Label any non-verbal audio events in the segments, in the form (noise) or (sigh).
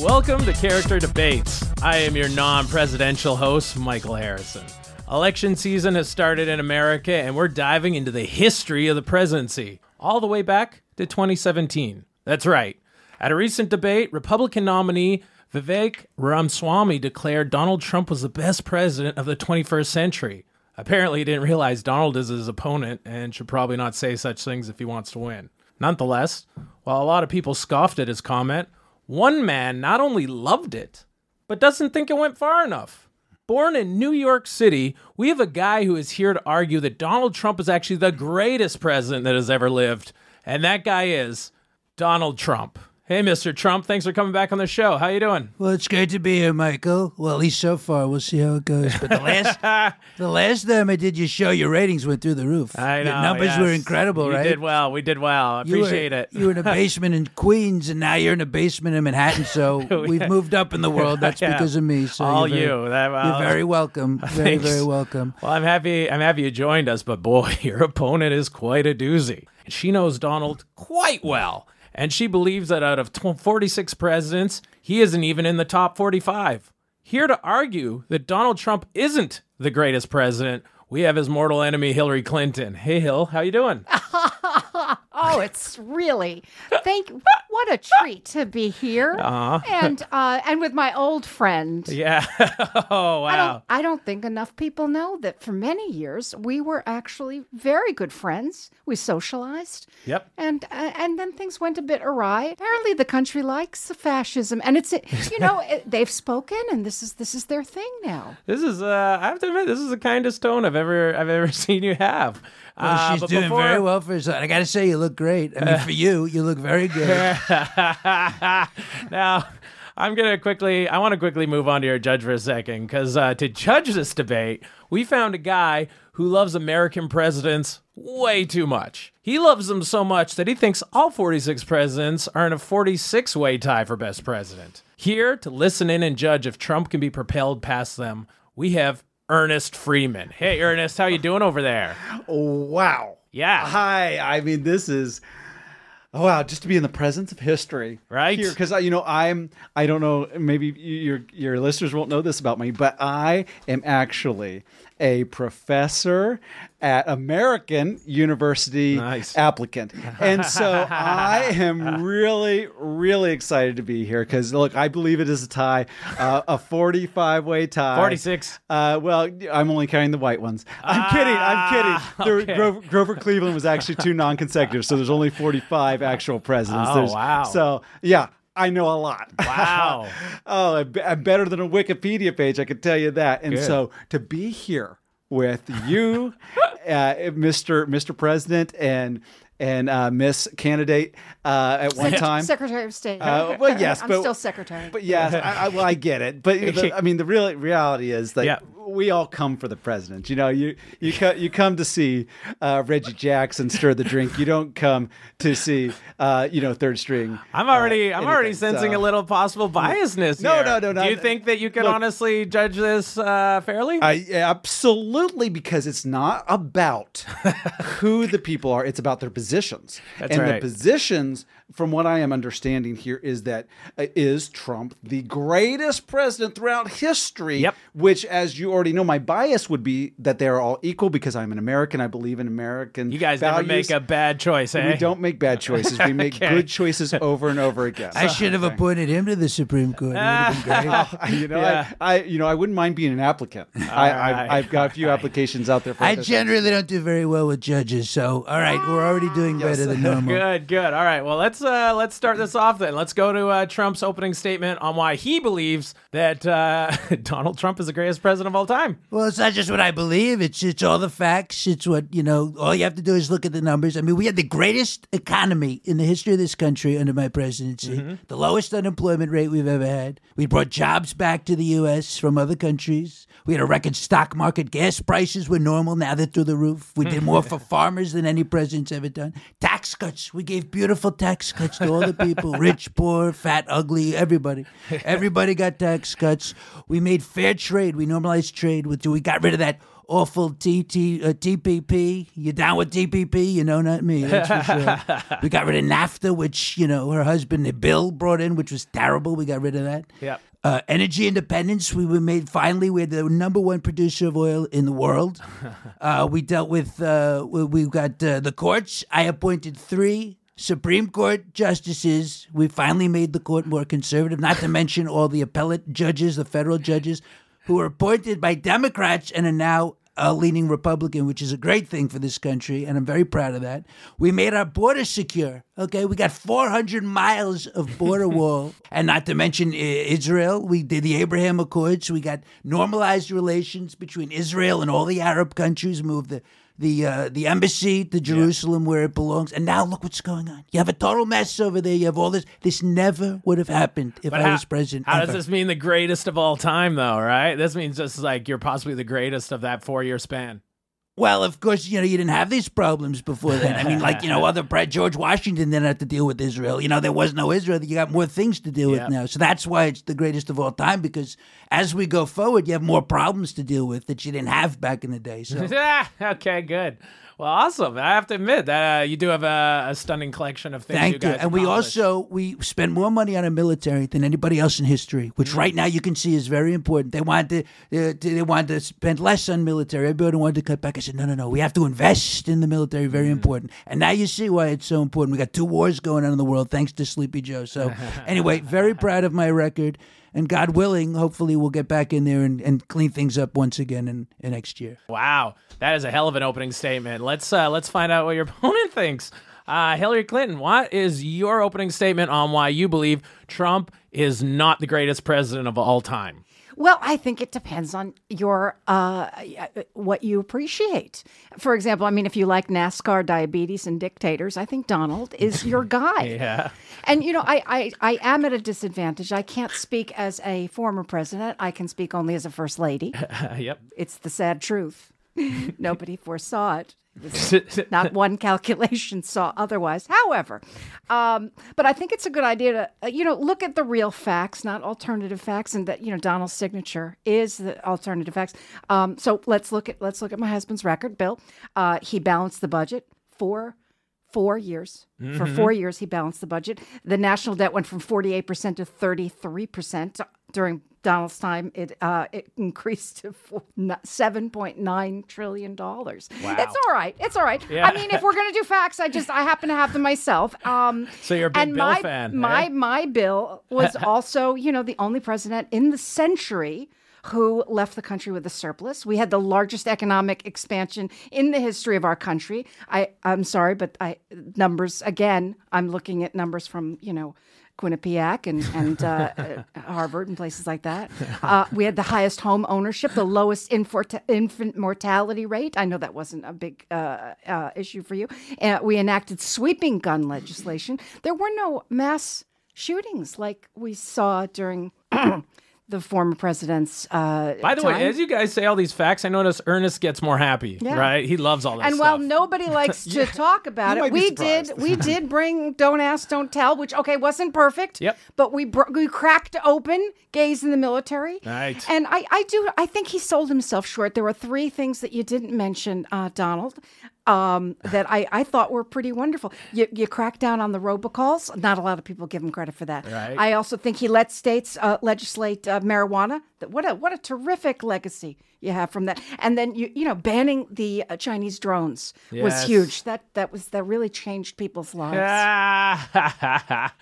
Welcome to Character Debates. I am your non presidential host, Michael Harrison. Election season has started in America, and we're diving into the history of the presidency, all the way back to 2017. That's right. At a recent debate, Republican nominee Vivek Ramaswamy declared Donald Trump was the best president of the 21st century. Apparently, he didn't realize Donald is his opponent and should probably not say such things if he wants to win. Nonetheless, while a lot of people scoffed at his comment, one man not only loved it, but doesn't think it went far enough. Born in New York City, we have a guy who is here to argue that Donald Trump is actually the greatest president that has ever lived, and that guy is Donald Trump. Hey, Mr. Trump, thanks for coming back on the show. How you doing? Well, it's great to be here, Michael. Well, at least so far. We'll see how it goes. But the (laughs) last, the last time I did your show, your ratings went through the roof. I know. Your numbers yes. were incredible, you right? We did well. We did well. I You were- appreciate it. You were in a (laughs) basement in Queens, and now you're in a basement in Manhattan. So (laughs) oh, we've moved up in the world. That's Yeah. because of me. So All you're very, you. That- well, you're very welcome. Very, Thanks. very welcome. Well, I'm happy. I'm happy you joined us, but boy, your opponent is quite a doozy. She knows Donald quite well, and she believes that out of 46 presidents, he isn't even in the top 45. Here to argue that Donald Trump isn't the greatest president, we have his mortal enemy Hillary Clinton. Hey, Hill, how you doing? (laughs) Oh, it's really thank what a treat to be here, and uh, and with my old friend. yeah. (laughs) oh I wow. don't I don't think enough people know that for many years we were actually very good friends. We socialized. Yep. And uh, and then things went a bit awry. Apparently, the country likes fascism, and it's you know (laughs) it, they've spoken, and this is this is their thing now. This is uh I have to admit this is the kindest tone I've ever I've ever (laughs) seen you have. Well, Uh, she's doing before- very well for herself. I got to say, you look great. I mean, for you, you look very good. (laughs) now, I'm gonna quickly. I want to quickly move on to your judge for a second, because uh, to judge this debate, we found a guy who loves American presidents way too much. He loves them so much that he thinks all 46 presidents are in a 46-way tie for best president. Here to listen in and judge if Trump can be propelled past them, we have Ernest Freeman. Hey, Ernest, how you doing over there? Wow. Yeah. Hi. I mean, this is. Oh, wow, just to be in the presence of history, Right. Because you know, I'm. I don't know. Maybe your your listeners won't know this about me, but I am actually a professor at American University Nice. applicant, and so I (laughs) am really, really excited to be here because look, I believe it is a tie, uh, a 45 way tie. 46. Uh, well, I'm only counting the white ones. I'm kidding. I'm kidding. Ah, okay. Grover, Grover Cleveland was actually two non-consecutive, so there's only 45 actual presidents. Oh, There's- wow. So yeah, I know a lot. (laughs) Wow. oh, I'm better than a Wikipedia page. I can tell you that. And Good. so to be here with you, (laughs) uh, Mr. Mr. President, and and uh, Miss Candidate uh, at one Secret- time. Secretary of State. Uh, well, (laughs) yes, I'm but- still secretary. But yes, I, I, well, I get it. But the, I mean, the real reality is that Yeah. We all come for the president. You know, you you co- you come to see uh, Reggie Jackson stir the drink. You don't come to see uh, you know third string. I'm already, I'm already sensing so- a little possible biasness. No, here. no, no, no. Do you think that you can Look- honestly judge this uh, fairly? I absolutely because it's not about (laughs) who the people are; it's about their positions. That's and right. the positions, from what I am understanding here, is that uh, is Trump the greatest president throughout history? Yep. Which, as you already know, my bias would be that they are all equal because I'm an American. I believe in American. you guys never values. make a bad choice, eh? We don't make bad (laughs) choices. We make Okay. good choices over and over again. I should have appointed him to the Supreme Court. It would have been great. I- (laughs) you know, Yeah. I, I, you know, I wouldn't mind being an applicant. I, right. I've, I've got a few applications out there. For I this. generally don't do very well with judges, so all right, we're already doing better than normal. (laughs) Good, good. All right. Well, let's uh, let's start this off then. Let's go to uh, Trump's opening statement on why he believes that uh, (laughs) Donald Trump is the greatest president of all time. Well, it's not just what I believe; it's it's all the facts. It's what you know. All you have to do is look at the numbers. I mean, we had the greatest economy in the history of this country under my presidency, the lowest unemployment rate we've ever had. We brought jobs back to the U.S. from other countries. We had a record stock market. Gas prices were normal. Now they're through the roof. We did (laughs) more for farmers than any president's ever done. Tax cuts. We gave beautiful tax cuts to all the people (laughs) rich, poor, fat, ugly, everybody. (laughs) Everybody got tax cuts. We made fair trade. We normalized trade. With, we got rid of that awful TT, uh, TPP. You down with TPP? You know, not me. That's for sure. (laughs) we got rid of NAFTA, which you know her husband Bill brought in, which was terrible. We got rid of that. Yep. Uh, energy independence. We were made finally. We're the number one producer of oil in the world. Uh, we dealt with. Uh, we- we've got uh, the courts. I appointed three Supreme Court justices. We finally made the court more conservative. Not to mention all the appellate judges, the federal judges, who were appointed by Democrats and are now. Uh, leaning Republican, which is a great thing for this country, and I'm very proud of that. We made our border secure. Okay, we got 400 miles of border (laughs) wall, and not to mention I- Israel. We did the Abraham Accords. We got normalized relations between Israel and all the Arab countries. Moved the the uh, the embassy to Jerusalem where it belongs, and now look what's going on. You have a total mess over there. You have all this. This never would have happened if I how, was president. how does this mean the greatest of all time, though? Right? This means just like you're possibly the greatest of that four year span. Well, of course, you know, you didn't have these problems before then. I mean, like, you know, (laughs) other George Washington didn't have to deal with Israel. You know, there was no Israel. You got more things to deal Yeah. with now. So that's why it's the greatest of all time because as we go forward, you have more problems to deal with that you didn't have back in the day. So (laughs) okay, good. Well, awesome. I have to admit that uh, you do have a, a stunning collection of things. Thank you you. guys And we also we spend more money on our military than anybody else in history, which right now you can see is very important. They want to uh, they want to spend less on military. Everybody wanted to cut back. I said, no, no, no. We have to invest in the military. Very Mm. important. And now you see why it's so important. We got two wars going on in the world thanks to Sleepy Joe. So (laughs) anyway, very proud of my record. And God willing, hopefully we'll get back in there and, and clean things up once again in, in next year. Wow, that is a hell of an opening statement. Let's uh, let's find out what your (laughs) opponent thinks. Uh, Hillary Clinton, what is your opening statement on why you believe Trump is not the greatest president of all time? Well, I think it depends on your uh, what you appreciate. For example, I mean, if you like NASCAR, diabetes, and dictators, I think Donald is (laughs) your guy. Yeah. And you know, I, I I am at a disadvantage. I can't speak as a former president. I can speak only as a first lady. (laughs) yep. It's the sad truth. (laughs) Nobody foresaw it. Not one calculation saw otherwise. However, um, but I think it's a good idea to uh, you know look at the real facts, not alternative facts, and that you know Donald's signature is the alternative facts. Um, so let's look at let's look at my husband's record. Bill, uh, he balanced the budget for four years. For four years, he balanced the budget. The national debt went from 48% to 33%. During Donald's time, it uh, it (laughs) increased to four, $7.9 trillion. Wow. It's all right. It's all right. Yeah. I mean, if we're going to do facts, I just, I happen to have them myself. Um, (laughs) So you're a big and Bill my, fan, My, eh? my bill was (laughs) also, you know, the only president in the century who left the country with a surplus. We had the largest economic expansion in the history of our country. I, I'm sorry, but I numbers again. I'm looking at numbers from you know. Quinnipiac and, and uh, uh, Harvard and places like that. Uh, we had the highest home ownership, the lowest infant mortality rate. I know that wasn't a big uh, uh, issue for you. Uh, we enacted sweeping gun legislation. There were no mass shootings like we saw during the former president's. Uh, By the time. way, as you guys say all these facts, I notice Ernest gets more happy. Yeah. Right? He loves all that and stuff. while nobody (laughs) likes to talk about You it, we did we (laughs) did bring "Don't Ask, Don't Tell," which okay wasn't perfect. Yep. But we br- we cracked open gays in the military. Right. And I I do I think he sold himself short. There were three things that you didn't mention, uh, Donald. Um, that I, I thought were pretty wonderful. You, you cracked down on the robocalls. Not a lot of people give him credit for that. Right. I also think he let states uh, legislate uh, marijuana. That what a what a terrific legacy you have from that. And then you you know banning the uh, Chinese drones was huge. That that was that really changed people's lives.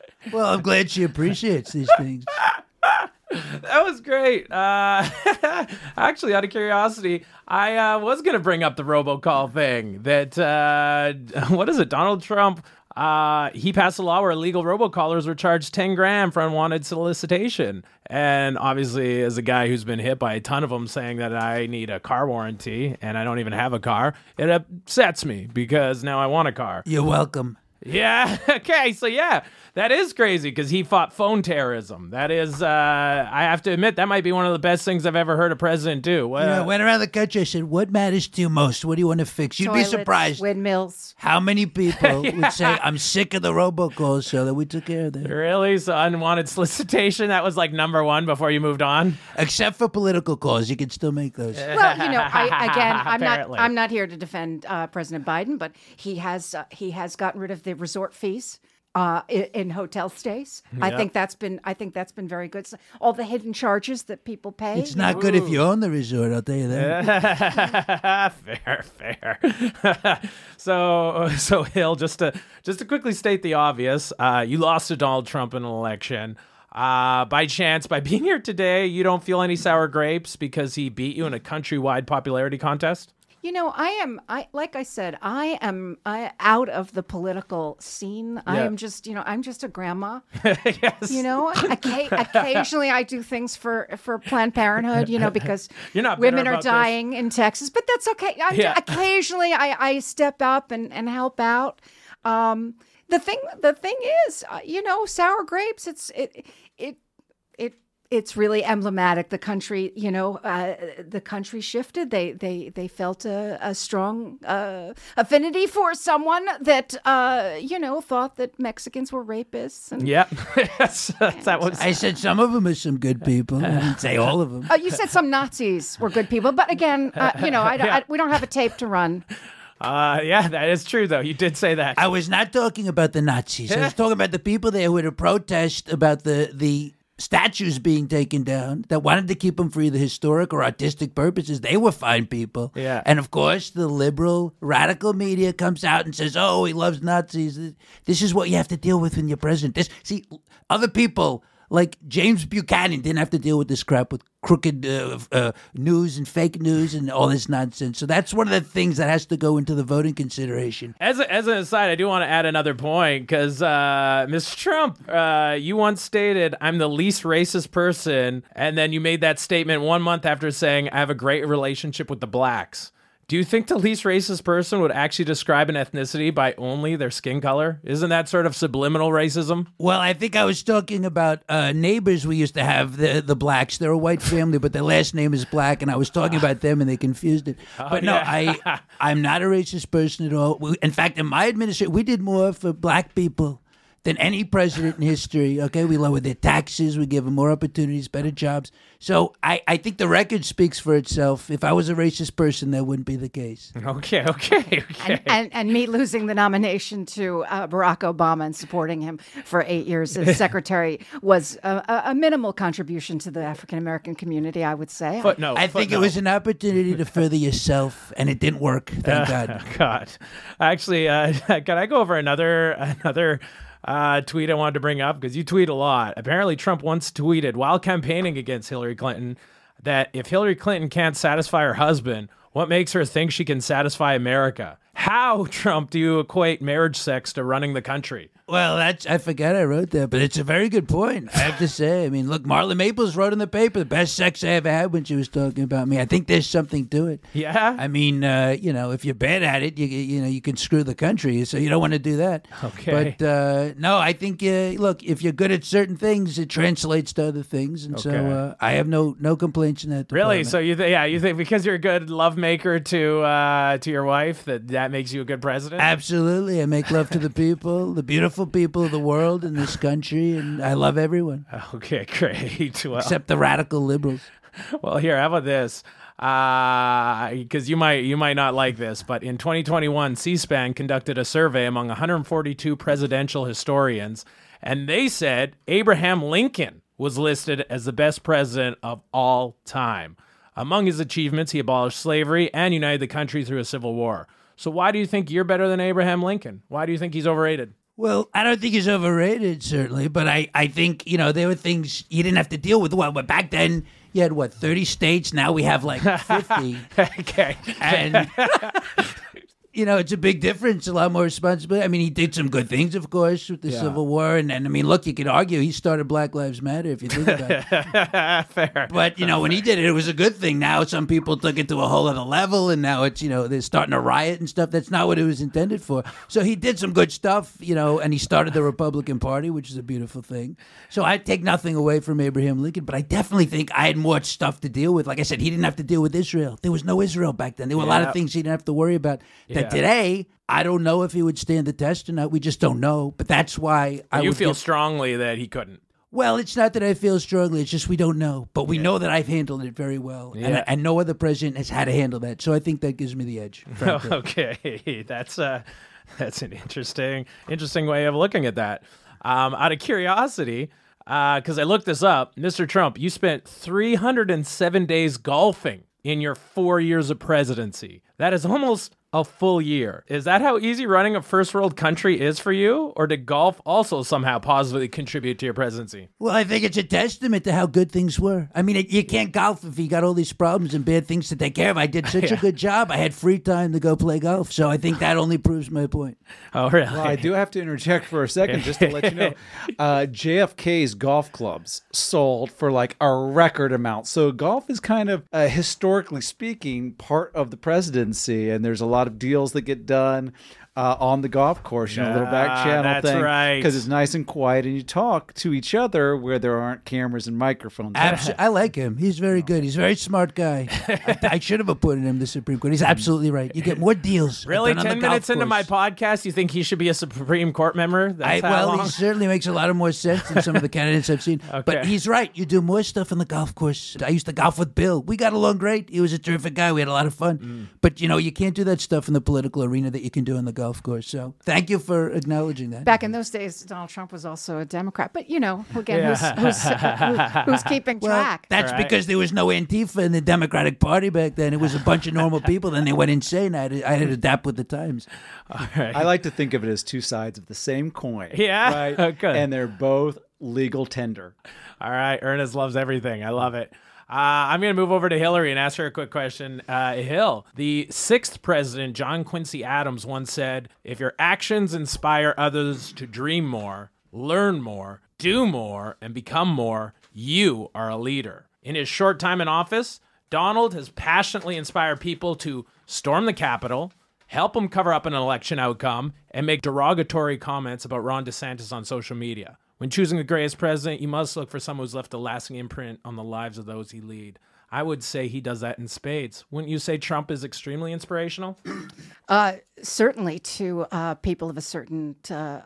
(laughs) Well, I'm glad she appreciates these things. (laughs) was great. Uh, (laughs) actually, out of curiosity, I uh, was going to bring up the robocall thing. That, uh, (laughs) what is it? Donald Trump. Uh, he passed a law where illegal robocallers were charged 10 grand for unwanted solicitation. And obviously, as a guy who's been hit by a ton of them saying that I need a car warranty and I don't even have a car, it upsets me because now I want a car. You're welcome. Yeah. (laughs) Okay. So yeah, that is crazy because he fought phone terrorism. That is, uh, I have to admit, that might be one of the best things I've ever heard a president do. You know, I Uh, went around the country. I said, "What matters to you most? What do you want to fix?" You'd Toilets, be surprised Windmills. how many people (laughs) would say, "I'm sick of the robocalls," so that we took care of that. really? So unwanted solicitation. That was like number one before you moved on. Except for political calls, you can still make those. Well, you know, I, (laughs) again, I'm not, I'm not here to defend uh, President Biden, but he has uh, he has gotten rid of the resort fees. Uh, i- in hotel stays, I think that's been I think that's been very good. So all the hidden charges that people pay. It's not good if you own the resort. I'll tell you that. (laughs) fair, fair. (laughs) so, so Hill, just to just to quickly state the obvious, uh, you lost to Donald Trump in an election. Uh, by chance, by (laughs) being here today, you don't feel any sour grapes because he beat you in a countrywide popularity contest. You know, I am. I like I said, I am I, out of the political scene. I am just, you know, I'm just a grandma. (laughs) yes. You know, Occa- (laughs) occasionally I do things for for Planned Parenthood. You know, because (laughs) You're not women are about this. dying in Texas, but that's okay. I'm, Yeah. Occasionally I, I step up and and help out. Um, the thing the thing is, uh, you know, sour grapes. It's it it it. It's really emblematic. The country, you know, uh, the country shifted. They they they felt a, a strong uh, affinity for someone that uh, you know thought that Mexicans were rapists. And Yep. (laughs) yes. that was. I said some of them are some good people. I didn't say all of them. Uh, you said some Nazis were good people, but again, uh, you know, I, (laughs) I, we don't have a tape to run. Uh, yeah, that is true though. You did say that. I was not talking about the Nazis. I was (laughs) talking about the people there who had a protest about the the statues being taken down that wanted to keep them for either historic or artistic purposes. They were fine people. Yeah. And of course, the liberal radical media comes out and says, "Oh, he loves Nazis. This is what you have to deal with when you're president." This see other people like James Buchanan didn't have to deal with this crap with crooked uh, uh, news and fake news and all this nonsense. So that's one of the things that has to go into the voting consideration. As, a, as an aside, I do want to add another point because uh, Mr. Trump, uh, you once stated, I'm the least racist person. And then you made that statement one month after saying, I have a great relationship with the blacks. Do you think the least racist person would actually describe an ethnicity by only their skin color? Isn't that sort of subliminal racism? Well, I think I was talking about uh, neighbors we used to have, the the blacks. They're a white family, but their last name is black, and I was talking about them, and they confused it. (laughs) but no, I (laughs) I'm not a racist person at all. We, in fact, in my administration, we did more for black people than any president in history. Okay, we lowered their taxes, we gave them more opportunities, better jobs. So I, I think the record speaks for itself. If I was a racist person, that wouldn't be the case. (laughs) Okay, okay, okay. And, and me losing the nomination to uh, Barack Obama and supporting him for eight years as (laughs) secretary was a, a- a minimal contribution to the African American community, I would say. Footnote. I think it was an opportunity to further yourself, and it didn't work. Thank (laughs) God. God, actually, uh, can I go over another another uh, tweet I wanted to bring up because you tweet a lot. Apparently, Trump once tweeted while campaigning against Hillary Clinton that if Hillary Clinton can't satisfy her husband, what makes her think she can satisfy America? How, (laughs) Trump, do you equate marriage sex to running the country? Well, that's I forgot I wrote that, but it's a very good point. I have to say. I mean, look, Marla Maples wrote in the paper the best sex I ever had when she was talking about me. I think there's something to it. Yeah. I mean, uh, you know, if you're bad at it, you you know you can screw the country, so you don't want to do that. Okay. But uh, no, I think uh, look, if you're good at certain things, it translates to other things, and so Okay. uh, I have no no complaints in that. Really? So you, th- yeah, you think because you're a good lovemaker to uh, to your wife that that makes you a good president? Absolutely, I make love to the people, the beautiful people of the world in this country, and I love everyone (laughs) Okay, great. Well, except the radical liberals. (laughs) Well, here, how about this? Uh, because you might you might not like this, but in 2021, C-SPAN conducted a survey among 142 presidential historians, and they said Abraham Lincoln was listed as the best president of all time. Among his achievements, he abolished slavery and united the country through a civil war. So, why do you think you're better than Abraham Lincoln? Why do you think he's overrated? Well, I don't think he's overrated, certainly, but I, I think, you know, there were things you didn't have to deal with. Well, but back then, you had, what, 30 states? Now we have like 50. (laughs) okay. and, (laughs) you know, it's a big difference, a lot more responsibility. I mean, he did some good things, of course, with the Yeah. Civil War, and, and I mean, look, you could argue he started Black Lives Matter if you think about it. (laughs) Fair. But you know, when he did it, it was a good thing. Now some people took it to a whole other level, and now it's you know they're starting to riot and stuff. That's not what it was intended for. So he did some good stuff, you know, and he started the Republican Party, which is a beautiful thing. So I take nothing away from Abraham Lincoln, but I definitely think I had more stuff to deal with. Like I said, he didn't have to deal with Israel. There was no Israel back then. There were a lot of things he didn't have to worry about. That Yeah. Today. I don't know if he would stand the test or not. We just don't know. But that's why I you would feel give- strongly that he couldn't. well, it's not that I feel strongly. It's just we don't know. But we know that I've handled it very well. Yeah. And, and no other president has had to handle that. So I think that gives me the edge. (laughs) frankly. okay, (laughs) that's uh, (laughs) that's an interesting interesting way of looking at that. Um, out of curiosity, because I looked this up, Mr. Trump, you spent 307 days golfing in your four years of presidency. That is almost a full year. Is that how easy running a first world country is for you, or did golf also somehow positively contribute to your presidency? Well, I think it's a testament to how good things were. I mean, it, you can't golf if you got all these problems and bad things to take care of. I did (laughs) such a good job. I had free time to go play golf. So I think that only proves my point. Oh, really? Well, I do have to interject for a second just to let you know. (laughs) Uh, JFK's golf clubs sold for like a record amount. So golf is kind of, uh, historically speaking, part of the presidency, and there's a lot of deals that get done. Uh, on the golf course, you know, little back channel that's thing, right. because it's nice and quiet, and you talk to each other where there aren't cameras and microphones. Abso- (laughs) I like him. He's very good. He's a very smart guy. I, I should have appointed him to the Supreme Court. He's absolutely right. You get more deals. Really, done on the ten golf minutes into my podcast, you think he should be a Supreme Court member? That's I, that well, long? he certainly makes a lot of more sense than some of the (laughs) candidates I've seen. Okay. But he's right. You do more stuff on the golf course. I used to golf with Bill. We got along great. He was a terrific guy. We had a lot of fun. Mm. But you know, you can't do that stuff in the political arena that you can do on the golf course. So thank you for acknowledging that. Back in those days, Donald Trump was also a Democrat. But you know, again, Yeah. who's, who's, uh, who- who's keeping well, track? that's Right. because there was no Antifa in the Democratic Party back then. It was a bunch of normal people. Then they went insane. I had, to, I had to adapt with the times. I like to think of it as two sides of the same coin. Yeah? Right. (laughs) Good. And they're both legal tender. All right, Ernest loves everything. I love it. Uh, I'm going to move over to Hillary and ask her a quick question. Uh, Hill, the sixth president, John Quincy Adams, once said, If your actions inspire others to dream more, learn more, do more, and become more, you are a leader. In his short time in office, Donald has passionately inspired people to storm the Capitol, help him cover up an election outcome, and make derogatory comments about Ron DeSantis on social media. When choosing the greatest president, you must look for someone who's left a lasting imprint on the lives of those he lead. I would say he does that in spades. Wouldn't you say Trump is extremely inspirational? (clears throat) Uh, certainly to uh, people of a certain uh,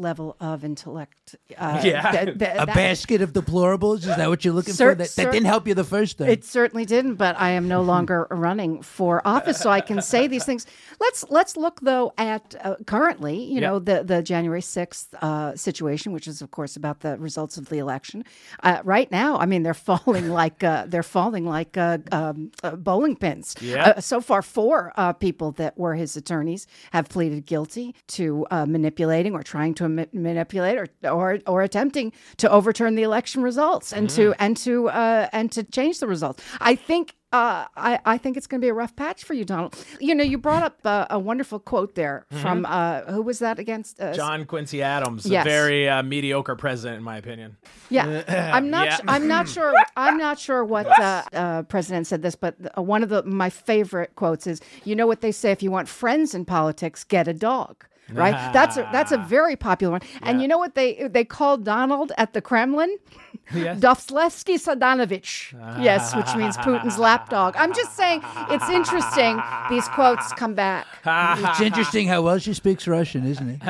level of intellect. Uh, Yeah. that- that- (laughs) A that- basket of deplorables? Is that what you're looking Cer- for? That, that cer- didn't help you the first time. It certainly didn't, but I am no longer (laughs) running for office, so I can say these things. Let's let's look though at uh, currently, you know, the the January sixth uh, situation, which is of course about the results of the election. Uh, right now, I mean, they're (laughs) falling like uh, they're falling like uh, um, uh, bowling pins. Yeah. Uh, so far, four uh, people that were his attorneys have pleaded guilty to uh, manipulating or trying to ma- manipulate or, or or attempting to overturn the election results and to and to uh, and to change the results. I think. Uh, I, I think it's going to be a rough patch for you, Donald. You know, you brought up uh, a wonderful quote there from uh, who was that against? Uh, John Quincy Adams, Yes. a very uh, mediocre president, in my opinion. Yeah, (laughs) I'm not. Yeah. I'm not sure. I'm not sure what uh, uh, president said this, but one of the my favorite quotes is, "You know what they say: if you want friends in politics, get a dog." Right. (laughs) That's a that's a very popular one. And you know what they they called Donald at the Kremlin? (laughs) Yes. Dovslevsky Sadanovich. (laughs) Yes, which means Putin's lapdog. I'm just saying it's interesting. These quotes come back. it's interesting how well she speaks Russian, isn't it?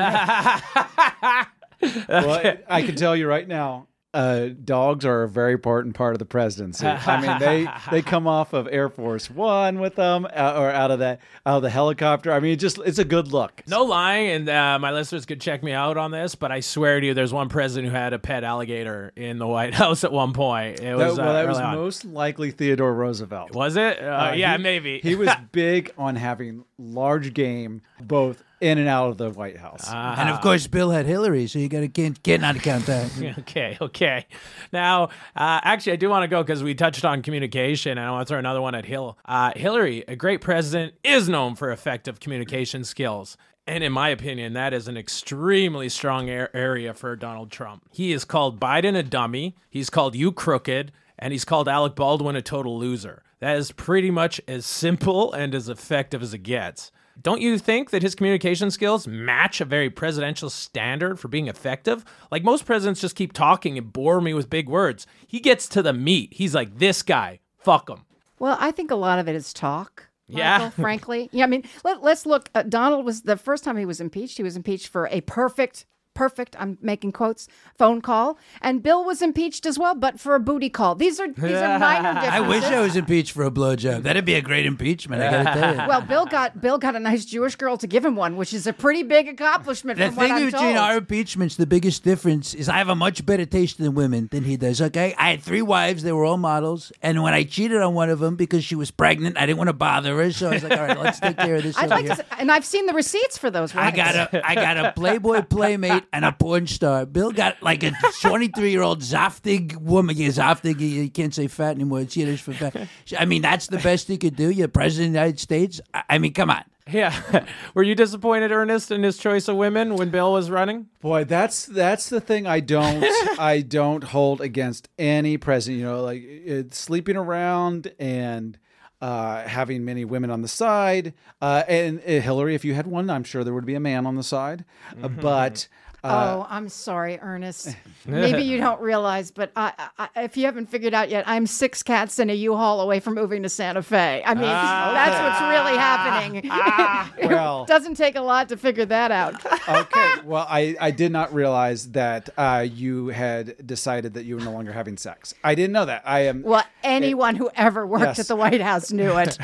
Well, I can tell you right now, uh, dogs are a very important part of the presidency. I mean, they (laughs) they come off of Air Force One with them, uh, or out of that out of the helicopter. I mean, it just it's a good look. No lying, and uh, my listeners could check me out on this, but I swear to you, there's one president who had a pet alligator in the White (laughs) House at one point. It That, was, well, uh, that was on. most likely Theodore Roosevelt. Was it? Uh, Uh, yeah, he- maybe. he was (laughs) big on having large game, both in and out of the White House. Ah. And of course, Bill had Hillary, so you got to can't, can't not count that. Okay, okay. Now, uh, actually, I do want to go because we touched on communication, and I want to throw another one at Hill. Uh, Hillary, a great president, is known for effective communication skills. And in my opinion, that is an extremely strong ar- area for Donald Trump. He is called Biden a dummy, he's called you crooked, and he's called Alec Baldwin a total loser. That is pretty much as simple and as effective as it gets. Don't you think that his communication skills match a very presidential standard for being effective? Like most presidents just keep talking and bore me with big words. He gets to the meat. He's like, this guy, fuck him. Well, I think a lot of it is talk. Yeah. (laughs) Frankly. Yeah, I mean, let, let's look. Uh, Donald was the first time he was impeached. He was impeached for a perfect, perfect, I'm making quotes, phone call. And Bill was impeached as well, but for a booty call. These are these are minor differences. (laughs) I wish I was impeached for a blowjob. That'd be a great impeachment. I got to tell you. Well, Bill got Bill got a nice Jewish girl to give him one, which is a pretty big accomplishment. The from what thing between told. our impeachments, the biggest difference is I have a much better taste in women than he does. Okay, I had three wives; they were all models, and when I cheated on one of them because she was pregnant, I didn't want to bother her, so I was like, "All right, let's take care of this." I'd like here. to, and I've seen the receipts for those. I got a I got a Playboy playmate and a porn star. Bill got like a 23 year old Zaftig woman. Yeah, Zaftig. You, you can't say fat anymore. It's Yiddish for fat. I mean, that's the best he could do. You're president of the United States. I, I mean, come on. Yeah. (laughs) Were you disappointed, Ernest, in his choice of women when Bill was running? Boy, that's that's the thing I don't (laughs) I don't hold against any president. You know, like it, sleeping around and uh, having many women on the side. Uh, and uh, Hillary, if you had one, I'm sure there would be a man on the side. Uh, but uh, Oh, I'm sorry, Ernest. (laughs) Maybe you don't realize, but I, I, if you haven't figured out yet, I'm six cats in a U-Haul away from moving to Santa Fe. I mean, that's what's really happening. (laughs) well, Doesn't take a lot to figure that out. okay. (laughs) Well, I, I did not realize that uh, you had decided that you were no longer having sex. I didn't know that. I am. Well, anyone who ever worked Yes. at the White House knew it.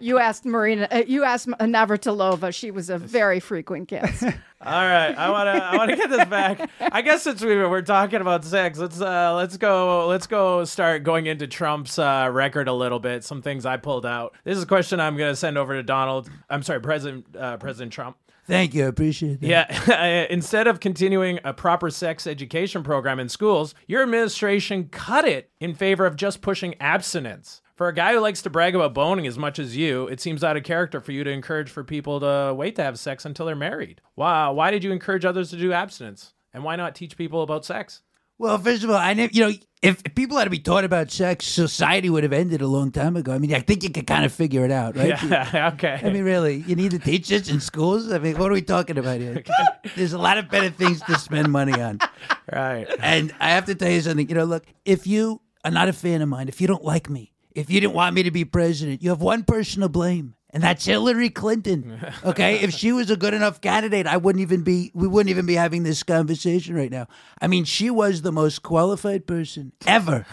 you asked Martina, uh, you asked Navratilova. She was a very frequent guest. All right, I want to I want to get this back. I guess since we were, talking about sex, let's uh let's go let's go start going into Trump's uh, record a little bit. Some things I pulled out. This is a question I'm going to send over to Donald. I'm sorry, President uh, President Trump. Thank you. I appreciate that. Yeah, (laughs) instead of continuing a proper sex education program in schools, your administration cut it in favor of just pushing abstinence. For a guy who likes to brag about boning as much as you, it seems out of character for you to encourage for people to wait to have sex until they're married. Wow, why did you encourage others to do abstinence? And why not teach people about sex? Well, first of all, I never, you know, if people had to be taught about sex, society would have ended a long time ago. I mean, I think you could kind of figure it out, right? Yeah, (laughs) okay. I mean, really, you need to teach this in schools. I mean, what are we talking about here? (laughs) There's a lot of better things to spend money on. (laughs) right. And I have to tell you something. You know, look, if you are not a fan of mine, if you don't like me, if you didn't want me to be president, you have one person to blame. And that's Hillary Clinton. (laughs) Okay, if she was a good enough candidate, I wouldn't even be. We wouldn't even be having this conversation right now. I mean, she was the most qualified person ever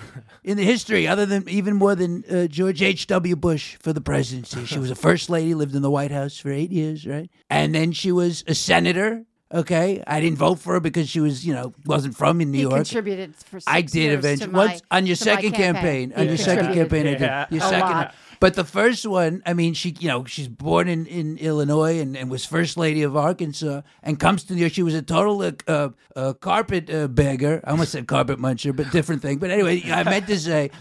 in the history, other than even more than uh, George H. W. Bush for the presidency. She was a first lady, lived in the White House for eight years, right? And then she was a senator. Okay, I didn't vote for her because she was, you know, wasn't from in New He York. contributed for six I did years eventually. to Once on your to my second campaign, on your second contributed. campaign, I did. Yeah, Your a second, lot. but the first one, I mean, she, you know, she's born in, in Illinois and, and was first lady of Arkansas, and comes to New York. She was a total uh, uh, uh, carpet uh, beggar. I almost said carpet muncher, but different thing. But anyway, I meant to say.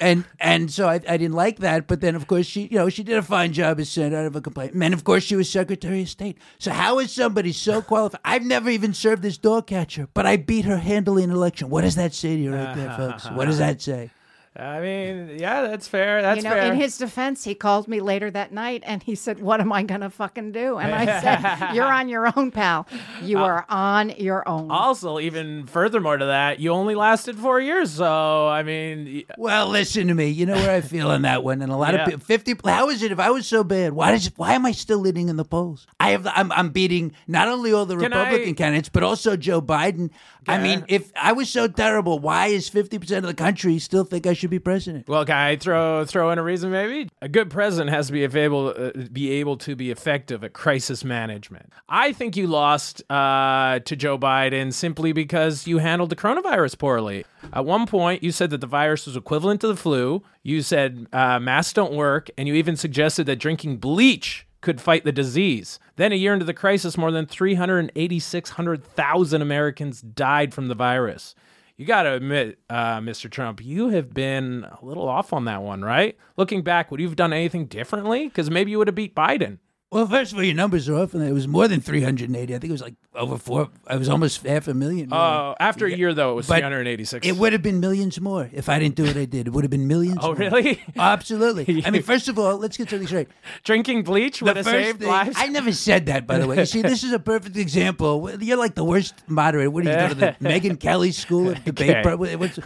And and so I, I didn't like that, but then of course she you know she did a fine job as senator. I don't have a complaint. And then of course she was Secretary of State. So how is somebody so (laughs) qualified? I've never even served as dog catcher, but I beat her handily in an election. What does that say to you right there, folks? What does that say? I mean, yeah, that's fair. That's You know, fair. in his defense, he called me later that night and he said, What am I going to fucking do? And I (laughs) said, You're on your own, pal. You Uh, are on your own. also, even furthermore to that, you only lasted four years. So, I mean, y- Well, listen to me. You know where I feel on that one, and a lot Yeah. of people. Fifty. How is it if I was so bad? Why does? Why am I still leading in the polls? I have. I'm, I'm beating not only all the Can I- Republican candidates, but also Joe Biden. I mean, if I was so terrible, why is fifty percent of the country still think I should be president? well, can I throw throw in a reason? Maybe a good president has to be able uh, be able to be effective at crisis management. I think you lost uh, to Joe Biden simply because you handled the coronavirus poorly. At one point, you said that the virus was equivalent to the flu. You said uh, masks don't work, and you even suggested that drinking bleach could fight the disease. Then, a year into the crisis, more than 386,000 Americans died from the virus. You got to admit, uh, Mr. Trump, you have been a little off on that one, right? Looking back, would you have done anything differently? Because maybe you would have beat Biden. Well, first of all, your numbers are off, and it was more than 380. I think it was like over four. I was almost half a million. Uh, after a year, though, it was But 386. It would have been millions more if I didn't do what I did. It would have been millions. oh, more. really? Absolutely. I mean, (laughs) first of all, let's get something straight. Drinking bleach would have saved thing- lives? I never said that, by the way. You see, this is a perfect example. You're like the worst moderator. What do you go to the (laughs) Megyn Kelly School of Debate? Okay. Pro- what's-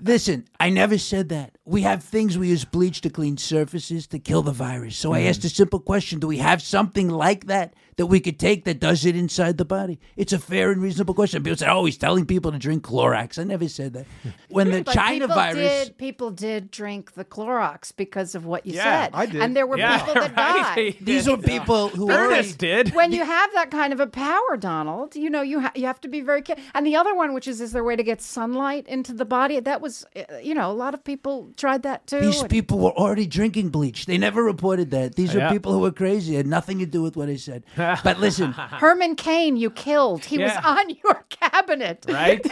Listen, I never said that. We have things we use bleach to clean surfaces to kill the virus. So I asked a mm. simple question: Do we have something like that that we could take that does it inside the body? It's a fair and reasonable question. People say, "Oh, he's telling people to drink Clorox." I never said that. (laughs) When the But China people virus. did people did drink the Clorox because of what you Yeah, said. I did. And there were yeah, people that (laughs) right. died. These were people who already Ernest did. when you have that kind of a power, Donald, you know you ha- you have to be very careful. And the other one, which is, is there a way to get sunlight into the body? That was, uh, you know, a lot of people tried that too. These and- people were already drinking bleach. They never reported that. These are Yeah. people who were crazy. It had nothing to do with what I said. (laughs) But listen, (laughs) Herman Cain, you killed. He was Yeah. on your (laughs) cabinet. right?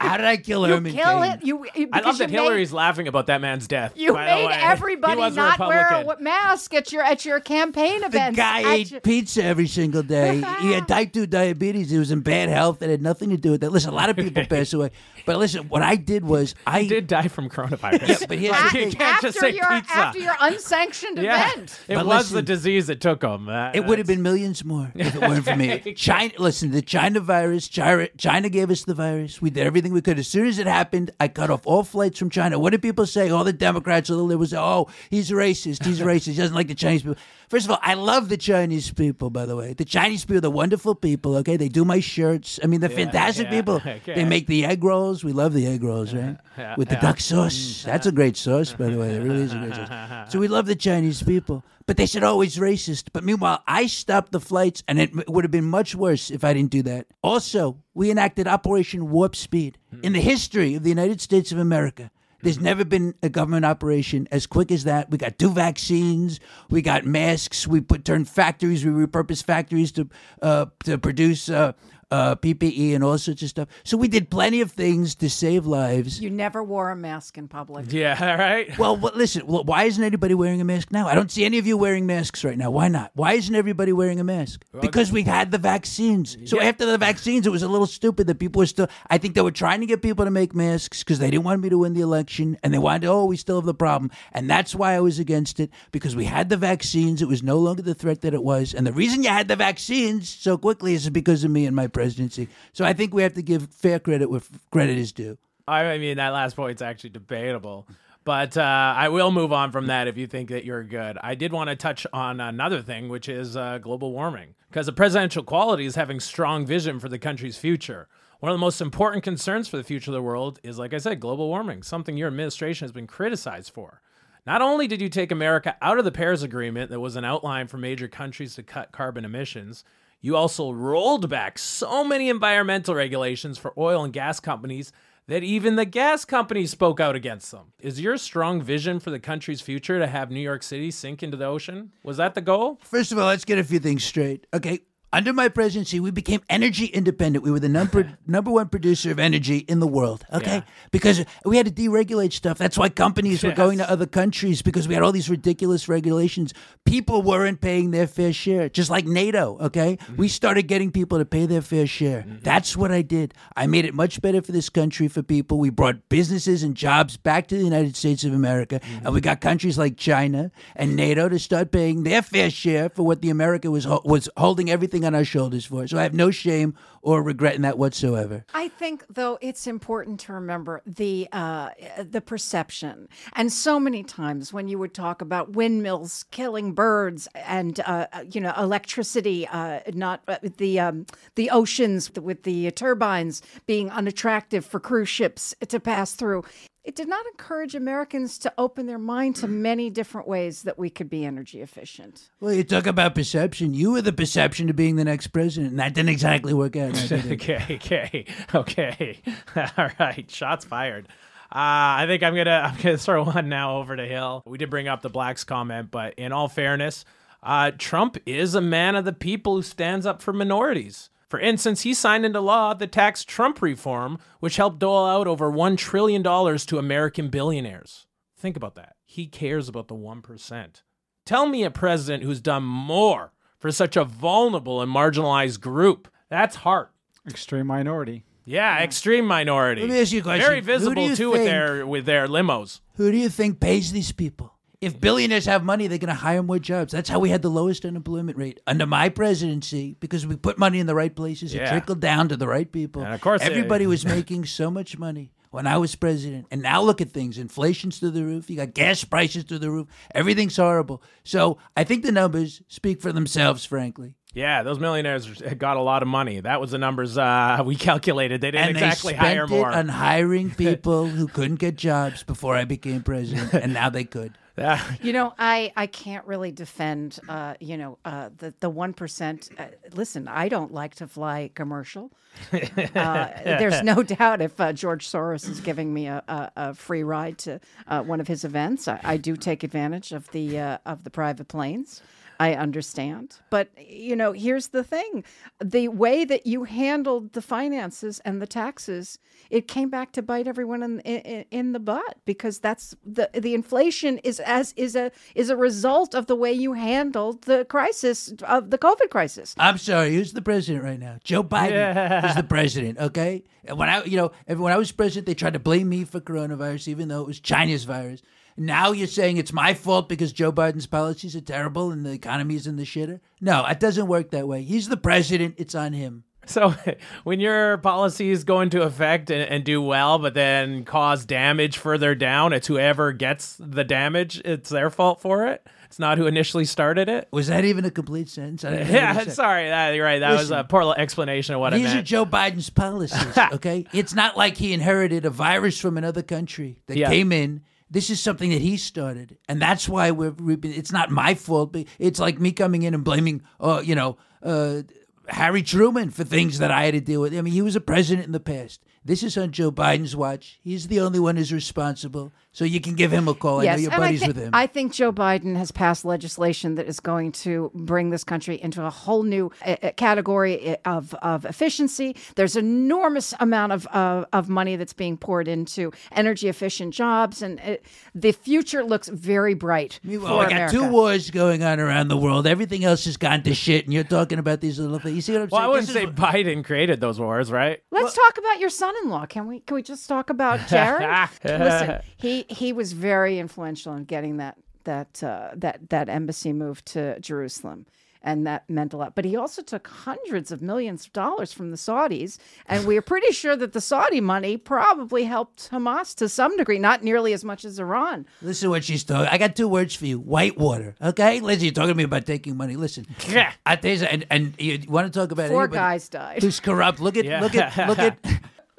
how did I kill You Herman kill Cain? it. You. you- I because love that you made- Hillary's laughing about that man's death. You by the made way. everybody He was a not wear a Republican. w- mask at your at your campaign The events. guy at ate your- pizza every single day. he had (laughs) type 2 diabetes. He was in bad health. It had nothing to do with that. Listen, a lot of people pass away. But listen, what I did was I He did die from coronavirus. Yeah, but here's the you thing. can't after just say your pizza. after your unsanctioned yeah, event. it But was the listen, disease that took him. Uh, It would have been millions more (laughs) if it weren't for me. China, listen, the China virus, China, China gave us the virus. We did everything we could. As soon as it happened, I cut off all flights from China. What did people say? All the Democrats, all the liberals, oh, he's racist. He's (laughs) racist. He doesn't like the Chinese people. First of all, I love the Chinese people, by the way. The Chinese people, they're wonderful people, okay? They do my shirts. I mean, they're fantastic yeah, people. (laughs) okay. They make the egg rolls. We love the egg rolls, right? yeah, With the yeah. duck sauce. Mm. That's a great sauce, by the way. It really is a great sauce. So we love the Chinese people. But they said, oh, he's racist. But meanwhile, I stopped the flights, and it would have been much worse if I didn't do that. Also, we enacted Operation Warp Speed. In the history of the United States of America, there's never been a government operation as quick as that. We got two vaccines. We got masks. We put turned factories. We repurposed factories to uh, to produce uh, uh, PPE and all sorts of stuff. So we did plenty of things to save lives. You never wore a mask in public. Yeah, (laughs) right. Well, well, listen. Well, why isn't anybody wearing a mask now? I don't see any of you wearing masks right now. Why not? Why isn't everybody wearing a mask? Because we had the vaccines. So after the vaccines, it was a little stupid that people were still. I think they were trying to get people to make masks because they didn't want me to win the election, and they wanted. Oh, we still have the problem, and that's why I was against it because we had the vaccines. It was no longer the threat that it was, and the reason you had the vaccines so quickly is because of me and my presidency. So I think we have to give fair credit where credit is due. I mean, that last point's actually debatable. But uh, I will move on from that if you think that you're good. I did want to touch on another thing, which is uh, global warming. Because the presidential quality is having strong vision for the country's future. One of the most important concerns for the future of the world is, like I said, global warming, something your administration has been criticized for. Not only did you take America out of the Paris Agreement that was an outline for major countries to cut carbon emissions, you also rolled back so many environmental regulations for oil and gas companies that even the gas companies spoke out against them. Is your strong vision for the country's future to have New York City sink into the ocean? Was that the goal? First of all, let's get a few things straight. Okay. Under my presidency, we became energy independent. We were the number (laughs) number one producer of energy in the world. Okay, Yeah. because we had to deregulate stuff. That's why companies were going to other countries because we had all these ridiculous regulations. People weren't paying their fair share, just like NATO. Okay, mm-hmm. we started getting people to pay their fair share. Mm-hmm. That's what I did. I made it much better for this country for people. We brought businesses and jobs back to the United States of America, and we mm-hmm. got countries like China and NATO to start paying their fair share for what the America was ho- was holding everything on our shoulders for. It. So I have no shame or regretting that whatsoever. I think, though, it's important to remember the uh, the perception. And so many times when you would talk about windmills killing birds and uh, you know electricity, uh, not uh, the um, the oceans with the turbines being unattractive for cruise ships to pass through. It did not encourage Americans to open their mind to many different ways that we could be energy efficient. Well, you talk about perception. You were the perception of being the next president, and that didn't exactly work out. Now, did it? okay, okay, okay. (laughs) All right, shots fired. Uh, I think I'm gonna I'm gonna throw (laughs) one now over to Hill. We did bring up the blacks comment, but in all fairness, Uh, Trump is a man of the people who stands up for minorities. For instance, he signed into law the tax Trump reform, which helped dole out over $1 trillion to American billionaires. Think about that. He cares about the 1%. Tell me a president who's done more for such a vulnerable and marginalized group. That's heart. Extreme minority. Yeah, extreme minority. Let me ask you a question. Very Who do visible you too with think- their with their limos. Who do you think pays these people? If billionaires have money, they're going to hire more jobs. That's how we had the lowest unemployment rate under my presidency because we put money in the right places. It Yeah. trickled down to the right people. And of course it- everybody was (laughs) making so much money when I was president. And now look at things: inflation's through the roof. You got gas prices through the roof. Everything's horrible. So I think the numbers speak for themselves. Frankly, Yeah, those millionaires (laughs) got a lot of money. That was the numbers uh, (laughs) we calculated. They didn't and exactly they spent hire it more. on hiring (laughs) people who couldn't get jobs before I became president, and now they could. Yeah. You know, I, I can't really defend, uh, you know, uh, the the one percent. Uh, listen, I don't like to fly commercial. Uh, there's no doubt if uh, George Soros is giving me a, a, a free ride to uh, one of his events, I, I do take advantage of the uh, of the private planes. I understand, but you know, here's the thing: the way that you handled the finances and the taxes, it came back to bite everyone in in, in the butt because that's the the inflation is as is a is a result of the way you handled the crisis of the COVID crisis. I'm sorry. Who's the president right now? Joe Biden is the president. Okay. And when I, you know, when I was president, they tried to blame me for coronavirus, even though it was China's virus. Now you're saying it's my fault because Joe Biden's policies are terrible and the economy is in the shitter. No, it doesn't work that way. He's the president. It's on him. So (laughs) when your policies go into effect and, and do well, but then cause damage further down, it's whoever gets the damage. It's their fault for it. It's not who initially started it. Was that even a complete sentence? I didn't (laughs) hear what Yeah, sorry. That, you're right. That was a Listen. poor explanation of what I These are. Joe Biden's policies, (laughs) okay? it's not like he inherited a virus from another country that Yeah. came in. This is something that he started, and that's why we're. reaping It's not my fault. But it's like me coming in and blaming, uh, you know, uh, Harry Truman for things that I had to deal with. I mean, he was a president in the past. This is on Joe Biden's watch. He's the only one who's responsible. So you can give him a call. I know you're and buddies I, thi- with him. I think Joe Biden has passed legislation that is going to bring this country into a whole new uh, uh, category of, of efficiency. There's enormous amount of, uh, of money that's being poured into energy efficient jobs, and it, the future looks very bright Meanwhile, for I got America. two wars going on around the world. Everything else has gone to shit, and you're talking about these little things. You see what I'm well, I wouldn't This say is Biden created those wars, right? Let's talk about your son-in-law. Can we? Can we just talk about (laughs) Jared? Listen, (laughs) he he was very influential in getting that that uh, that that embassy moved to Jerusalem, and that meant a lot. But he also took hundreds of millions of dollars from the Saudis, and we are pretty sure that the Saudi money probably helped Hamas to some degree, not nearly as much as Iran. Listen to what she's talking. I got two words for you: whitewater. Okay, Lizzie, you're talking to me about taking money. Listen, (laughs) I tell and, and you want to talk about Four anybody guys died. who's corrupt? Look at Yeah. look at look at.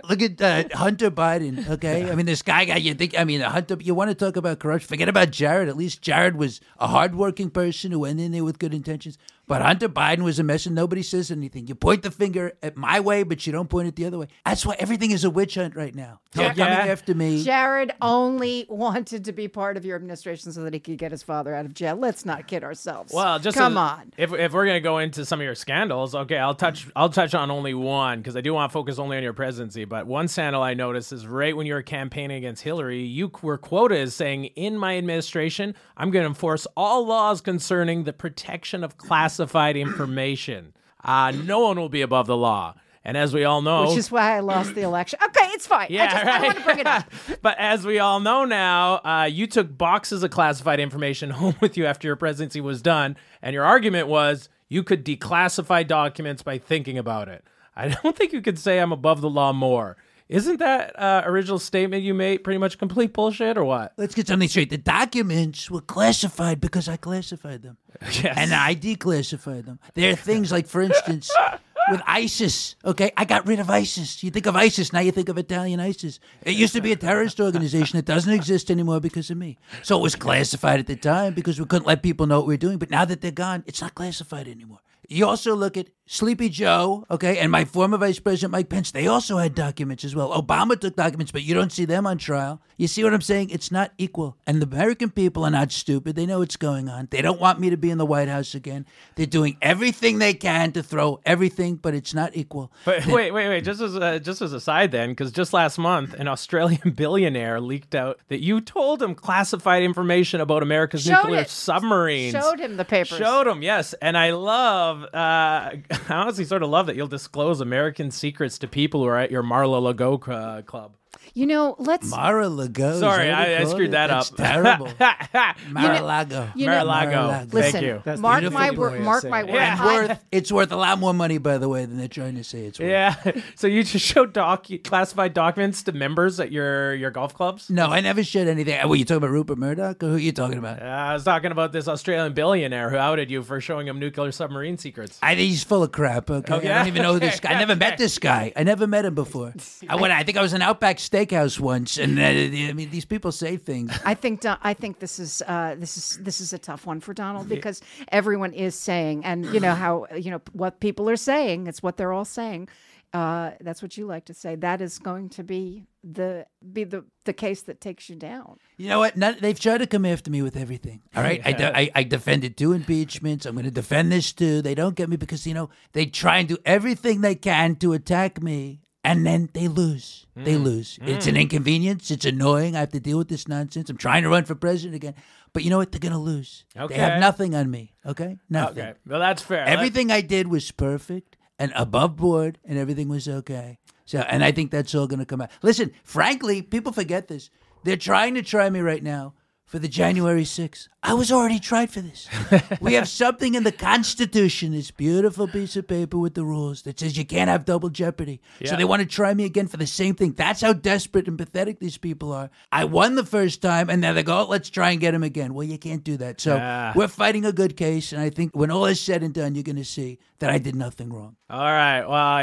Look at uh, Hunter Biden, okay? I mean, this guy guy. You think? I mean, Hunter. You want to talk about corruption? Forget about Jared. At least Jared was a hardworking person who went in there with good intentions. But Hunter Biden was a mess, and nobody says anything. You point the finger at my way, but you don't point it the other way. That's why everything is a witch hunt right now. They're Yeah. coming after me. Jared only wanted to be part of your administration so that he could get his father out of jail. Let's not kid ourselves. Well, just come as- on. If, if we're gonna go into some of your scandals, okay, I'll touch I'll touch on only one because I do want to focus only on your presidency. But one scandal I noticed is right when you were campaigning against Hillary, you were quoted as saying, "In my administration, I'm going to enforce all laws concerning the protection of classified information. Uh, no one will be above the law." And as we all know, Which is why I lost the election. Okay, it's fine. I Yeah, just I right. want to bring it up. (laughs) but as we all know now, uh, you took boxes of classified information (laughs) home with you after your presidency was done, and your argument was you could declassify documents by thinking about it. I don't think you could say I'm above the law more. Isn't that uh, original statement you made pretty much complete bullshit or what? Let's get something straight. The documents were classified because I classified them. (laughs) Yes. And I declassified them. There are things like, for instance, (laughs) with ISIS, okay? I got rid of ISIS. You think of ISIS, now you think of Italian ISIS. It used to be a terrorist organization. It doesn't exist anymore because of me. So it was classified at the time because we couldn't let people know what we were doing. But now that they're gone, it's not classified anymore. You also look at Sleepy Joe, okay, and my former Vice President Mike Pence, they also had documents as well. Obama took documents, but you don't see them on trial. You see what I'm saying? It's not equal. And the American people are not stupid. They know what's going on. They don't want me to be in the White House again. They're doing everything they can to throw everything, but it's not equal. But wait, wait, wait. Just as a, just as a side, then, because just last month, an Australian (laughs) billionaire leaked out that you told him classified information about America's Showed nuclear it. submarines. Showed him the papers. Showed him, yes. And I love, uh, (laughs) I honestly sort of love that you'll disclose American secrets to people who are at your Marla Lago uh, club. You know, let's. Mara Lago. Sorry, that what they I, I screwed it? that That's up. terrible. (laughs) Mar-a-Lago. you know- Mar-a-Lago. Mar-a-Lago. Thank Listen, you. That's mark my word. Mark my word. Yeah. And worth, it's worth a lot more money, by the way, than they're trying to say it's worth. Yeah. (laughs) So you just showed doc classified documents to members at your your golf clubs? No, I never showed anything. What, you talking about Rupert Murdoch? Or who are you talking about? Uh, I was talking about this Australian billionaire who outed you for showing him nuclear submarine secrets. I think he's full of crap. Okay, Oh, I don't even know this guy. I never Okay. (laughs) met this guy. I never met him before. I went. I think I was an Outback Steakhouse once, and uh, I mean, these people say things. I think Don- I think this is uh, this is this is a tough one for Donald because everyone is saying, and you know how you know what people are saying. It's what they're all saying. Uh, that's what you like to say. That is going to be the be the the case that takes you down. You know what? None, they've tried to come after me with everything. All right, I, de- I, I defended two impeachments. I'm going to defend this too. They don't get me because you know they try and do everything they can to attack me, and then they lose. Mm. They lose. It's an inconvenience. It's annoying. I have to deal with this nonsense. I'm trying to run for president again, but you know what? They're going to lose. They Okay. have nothing on me. Okay, nothing. Okay. Well, that's fair. Everything I did was perfect and above board, and everything was okay. So, and I think that's all going to come out. Listen, frankly, people forget this. They're trying to try me right now for the January 6th. I was already tried for this. (laughs) we have something in the Constitution, this beautiful piece of paper with the rules that says you can't have double jeopardy. So they want to try me again for the same thing. That's how desperate and pathetic these people are. I won the first time, and now they go, oh, let's try and get him again. Well, you can't do that. So Ah. we're fighting a good case, and I think when all is said and done, you're going to see that I did nothing wrong. All right. Well,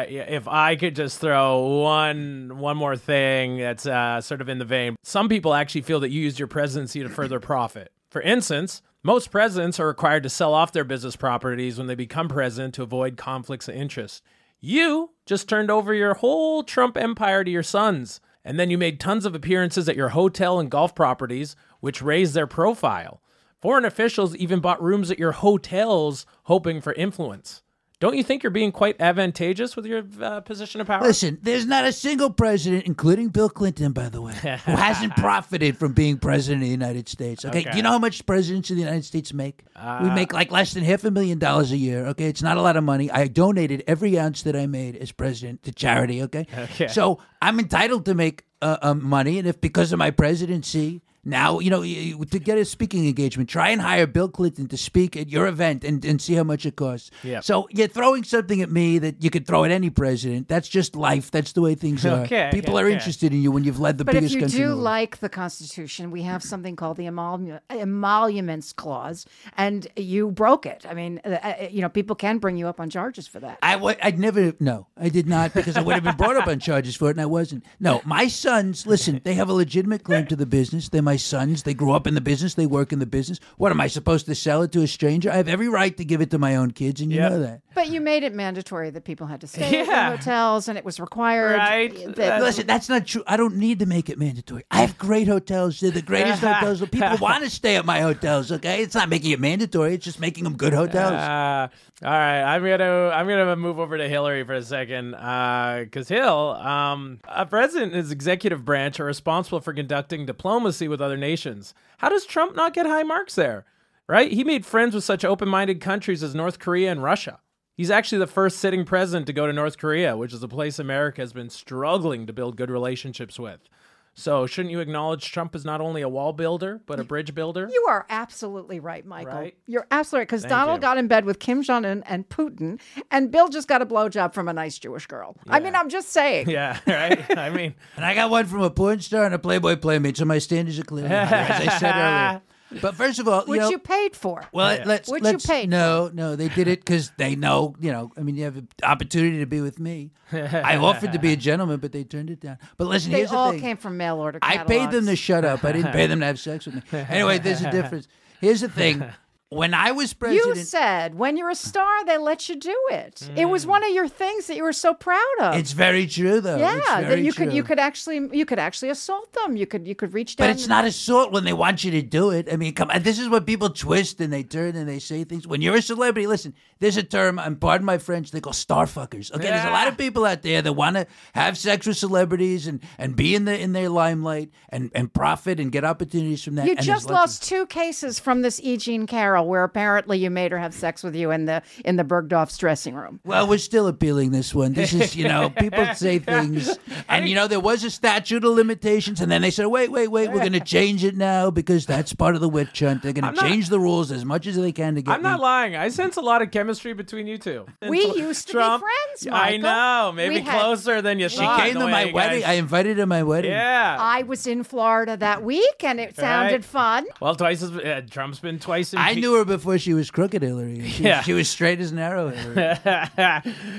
uh, if I could just throw one one more thing that's uh, sort of in the vein. Some people actually feel that you used your presidency to further profit. For instance, most presidents are required to sell off their business properties when they become president to avoid conflicts of interest. You just turned over your whole Trump empire to your sons, and then you made tons of appearances at your hotel and golf properties, which raised their profile. Foreign officials even bought rooms at your hotels hoping for influence. Don't you think you're being quite advantageous with your uh, position of power? Listen, there's not a single president, including Bill Clinton, by the way, who hasn't (laughs) profited from being president of the United States. Okay? Okay. Do you know how much presidents of the United States make? we make like less than half a million dollars a year. Okay, it's not a lot of money. I donated every ounce that I made as president to charity. Okay, (laughs) Okay. so I'm entitled to make uh, uh, money, and if because of my presidency. Now, you know, y- y- to get a speaking engagement, try and hire Bill Clinton to speak at your event and, and see how much it costs. Yeah. So you're throwing something at me that you could throw at any president. That's just life. That's the way things (laughs) are. Okay, People okay, are okay. interested in you when you've led the But if biggest you country. in do the world. like the Constitution, we have something called the emolu- emoluments clause, and you broke it. I mean, uh, uh, you know, people can bring you up on charges for that. I w- I'd never, no, I did not because I would have been brought up on charges for it and I wasn't. No, my sons, listen, they have a legitimate claim to the business. They're my sons. They grew up in the business. They work in the business. What am I supposed to sell it to a stranger? I have every right to give it to my own kids, and you Yep. know that. But you made it mandatory that people had to stay at Yeah. your hotels, and it was required. Right. That, That's- Listen, that's not true. I don't need to make it mandatory. I have great hotels. They're the greatest (laughs) hotels. People want to stay at my hotels. Okay, it's not making it mandatory. It's just making them good hotels. Uh, all right, I'm gonna I'm gonna move over to Hillary for a second, because Hill, um, a president and his executive branch are responsible for conducting diplomacy with other nations. How does Trump not get high marks there? Right? He made friends with such open-minded countries as North Korea and Russia. He's actually the first sitting president to go to North Korea, which is a place America has been struggling to build good relationships with. So, shouldn't you acknowledge Trump is not only a wall builder but a bridge builder? You are absolutely right, Michael. Right? You're absolutely right. Because Donald you. got in bed with Kim Jong Un and Putin, and Bill just got a blowjob from a nice Jewish girl. I mean, I'm just saying. yeah, (laughs) right. I mean, And I got one from a porn star and a Playboy playmate, so my standards are clear. as I said earlier. (laughs) But first of all, Which you know, you paid for. well, Yeah. let's Which you let's paid no, no, they did it because they know, you know. I mean, you have an opportunity to be with me. (laughs) I offered to be a gentleman, but they turned it down. But listen, They here's the all thing. came from mail order. Catalogs. I paid them to shut up. I didn't pay them to have sex with me. Anyway, there's a (laughs) difference. Here's the thing. (laughs) when I was president, You said when you're a star, they let you do it. It Mm. was one of your things that you were so proud of. it's very true though. It's yeah, that very you could you could actually you could actually assault them. You could you could reach down. But it's not assault when they want you to do it. I mean, come on. This is what people twist and they turn and they say things. When you're a celebrity, listen, there's a term, and pardon my French, they call star fuckers. Okay, there's a lot of people out there that want to have sex with celebrities and, and be in the in their limelight and, and profit and get opportunities from that. You and just lots lost two cases from this E. Jean Carroll, where apparently you made her have sex with you in the in the Bergdorf's dressing room. Well, we're still appealing this one. This is, you know, (laughs) people say things, and you know, there was a statute of limitations, and then they said, wait, wait, wait, we're going to change it now because that's part of the witch hunt. They're going to not- change the rules as much as they can to get I'm not lying. I sense a lot of chemistry between you two. (laughs) We Until used to be Trump- friends, I know. Maybe We had- closer than you She thought. came to my wedding. guys- I invited her to my wedding. yeah. I was in Florida that week, and it sounded Right. fun. well, twice as uh, Trump's been twice. I impe- knew her before she was crooked, Hillary. She, Yeah. she was straight as an arrow, (laughs)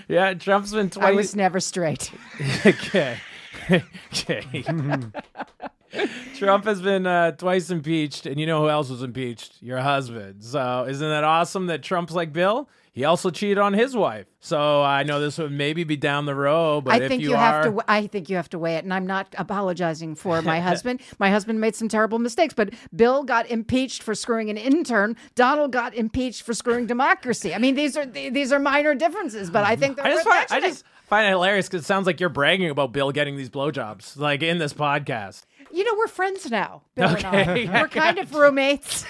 yeah, Trump's been twice. I was never straight. (laughs) okay. (laughs) okay. (laughs) Trump has been uh, twice impeached, and you know who else was impeached? Your husband. So isn't that awesome that Trump's like Bill? He also cheated on his wife. So I know this would maybe be down the road, but I if think you, you, are, have to. I think you have to weigh it, and I'm not apologizing for my (laughs) husband. My husband made some terrible mistakes, but Bill got impeached for screwing an intern. Donald got impeached for screwing democracy. I mean, these are these are minor differences, but I think they're I just find, I just find it hilarious because it sounds like you're bragging about Bill getting these blowjobs, like in this podcast. You know, we're friends now. Bill Okay. and I. We're kind of roommates.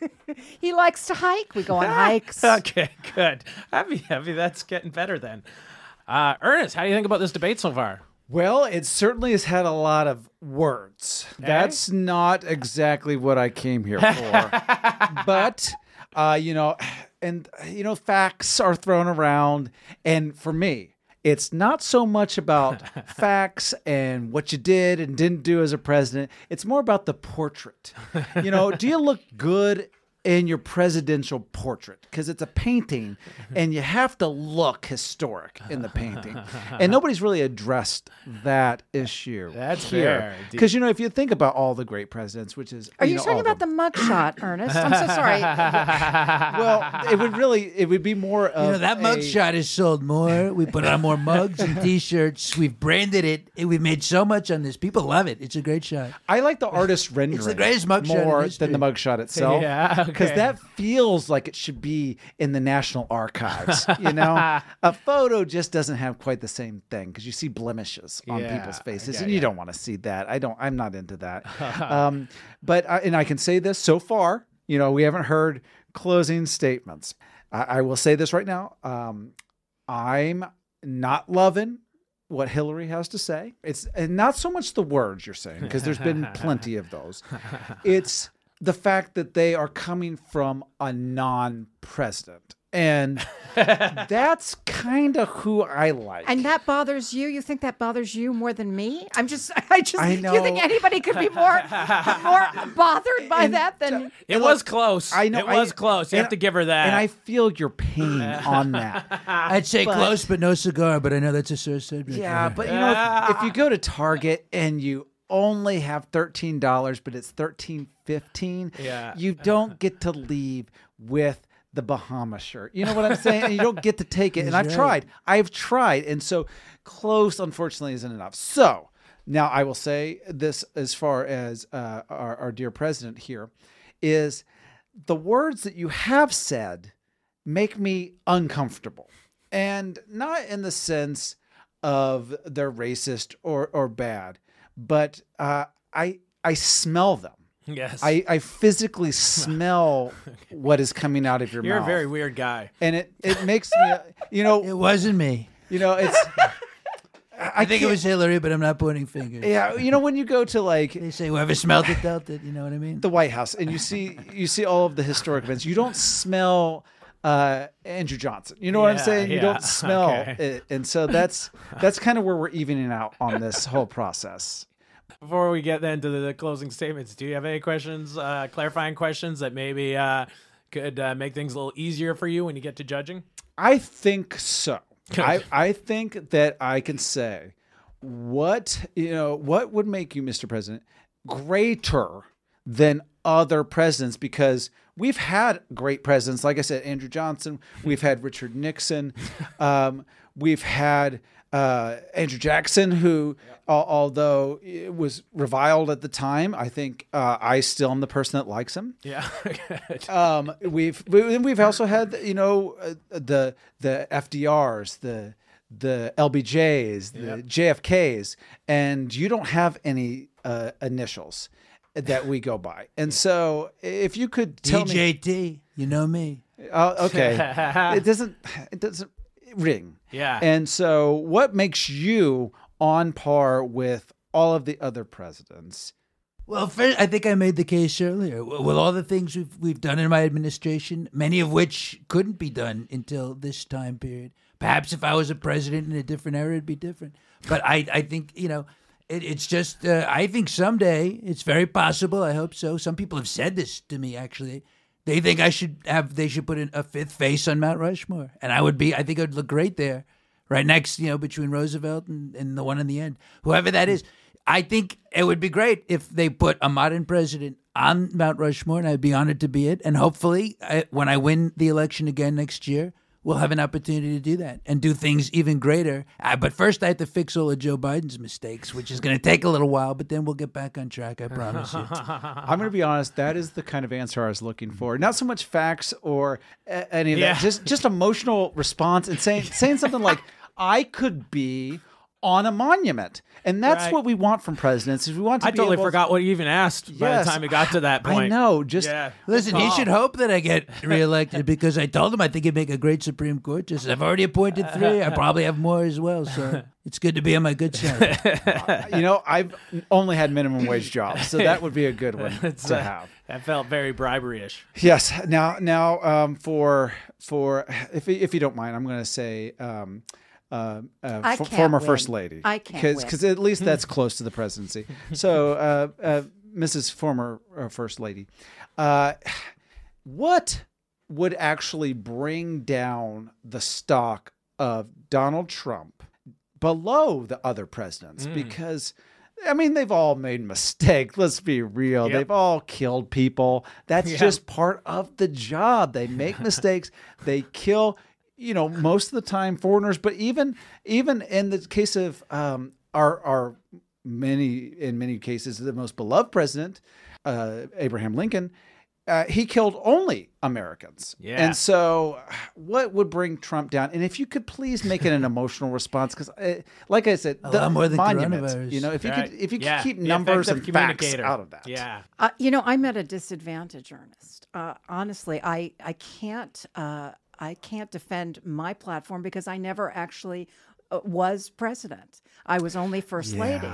(laughs) he likes to hike. We go on (laughs) hikes. Okay, good. Happy, happy. That's getting better then. Uh, Ernest, how do you think about this debate so far? Well, it certainly has had a lot of words. That's not exactly what I came here for. (laughs) but, uh, you know, and, you know, facts are thrown around. And for me, it's not so much about (laughs) facts and what you did and didn't do as a president. It's more about the portrait. You know, do you look good in your presidential portrait? Because it's a painting (laughs) and you have to look historic in the painting. And nobody's really addressed that issue. That's fair. Because, you know, if you think about all the great presidents, which is. Are you, know, talking about them, the mugshot, (laughs) Ernest? I'm so sorry. (laughs) Well, it would really, it would be more of. You know, that a- mugshot has sold more. We put on more mugs and T-shirts. We've branded it. We've made so much on this. People love it. It's a great shot. I like the artist rendering It's the greatest mugshot in more than the mugshot itself. Yeah, because okay. that feels like it should be in the National Archives. You know, (laughs) a photo just doesn't have quite the same thing because you see blemishes on Yeah, people's faces, yeah, and you yeah. don't want to see that. I don't. I'm not into that. (laughs) um, but I, and I can say this so far. You know, we haven't heard closing statements. I, I will say this right now. Um, I'm not loving what Hillary has to say. It's and not so much the words you're saying because there's been (laughs) plenty of those. It's the fact that they are coming from a non-president. And (laughs) that's kind of who I like. And that bothers you? You think that bothers you more than me? I'm just, (laughs) I just, I do you think anybody could be more, (laughs) more bothered by And that than? It was close. I know it was I- close. You have to give her that. And I feel your pain on that. I'd say But- close, but no cigar. But I know that's a sore subject. Yeah, but you know, if, if you go to Target and you only have thirteen dollars, but it's thirteen fifteen, Yeah. you don't get to leave with the Bahama shirt. You know what I'm saying? And you don't get to take it. And I've (laughs) right. tried. I've tried, and so close, unfortunately, isn't enough. So now I will say this as far as uh, our, our dear president here is the words that you have said make me uncomfortable. And not in the sense of they're racist or, or bad, but uh, I I smell them. yes. I, I physically (laughs) smell what is coming out of your mouth. You're a very weird guy. and it, it makes me you know. It wasn't me. you know it's (laughs) I, I think it was Hillary, but I'm not pointing fingers. yeah you know when you go to like They say whoever smelled it dealt it. You know what I mean? the White House and you see you see all of the historic events. You don't smell uh, Andrew Johnson. You know what I'm Yeah, saying? You don't (laughs) smell okay. it, and so that's that's kind of where we're evening out on this whole process. Before we get then to the closing statements, do you have any questions, uh, clarifying questions that maybe uh, could uh, make things a little easier for you when you get to judging? I think so. I, I think that I can say what you know what would make you, Mr. President, greater than other presidents because we've had great presidents. Like I said, Andrew Johnson. We've had Richard Nixon. (laughs) Um, we've had uh, Andrew Jackson, who, al- although it was reviled at the time, I think uh, I still am the person that likes him. Yeah. (laughs) Um, we've we- we've also had you know uh, the the FDRs, the the LBJs, the JFKs, and you don't have any uh, initials that we go by. (laughs) And so, if you could tell me, DJT, you know me. Oh, okay, (laughs) it doesn't it doesn't ring. Yeah. And so, what makes you on par with all of the other presidents? Well, first, I think I made the case earlier. W- With all the things we've we've done in my administration, many of which couldn't be done until this time period. Perhaps if I was a president in a different era, it'd be different. But I, I think you know, it, it's just. Uh, I think someday it's very possible. I hope so. Some people have said this to me actually. They think I should have. They should put in a fifth face on Mount Rushmore, and I would be. I think would look great there, right next. You know, between Roosevelt and, and the one in the end, whoever that is. I think it would be great if they put a modern president on Mount Rushmore, and I'd be honored to be it. And hopefully, I, when I win the election again next year, we'll have an opportunity to do that and do things even greater. Uh, but first, I have to fix all of Joe Biden's mistakes, which is going to take a little while, but then we'll get back on track. I promise you. (laughs) I'm going to be honest. That is the kind of answer I was looking for. Not so much facts or any of Yeah. that. Just just emotional response and saying saying something like, (laughs) "I could be." On a monument, and that's Right. what we want from presidents. Is we want to I be totally able- forgot what you even asked by the time we got to that point. I know. Just Yeah. Listen, he should hope that I get (laughs) reelected because I told him I think he'd make a great Supreme Court justice. I've already appointed three. I probably have more as well. So (laughs) it's good to be on my good side. (laughs) you know, I've only had minimum wage jobs, so that would be a good one to uh, have. That felt very bribery-ish. Yes. Now, now, um, for for if if you don't mind, I'm going to say. Um, uh, uh, I f- can't former win. first lady. I can't because at least that's (laughs) close to the presidency. So, uh, uh, Mrs. Former uh, First Lady, uh, what would actually bring down the stock of Donald Trump below the other presidents? Hmm. Because I mean, they've all made mistakes. Let's be real. Yep. They've all killed people. That's (laughs) Yeah. just part of the job. They make mistakes. they kill, you know, most of the time foreigners. But even even in the case of um, our our many in many cases the most beloved president, uh, Abraham Lincoln. Uh, he killed only Americans. Yeah. And so, what would bring Trump down? And if you could please make it an emotional response, because, like I said, A the more than monuments. You know, if you Right. could, if you Yeah. could keep The numbers and facts out of that. Yeah. Uh, you know, I'm at a disadvantage, Ernest. Uh, honestly, I I can't uh, I can't defend my platform because I never actually uh, was president. I was only first lady,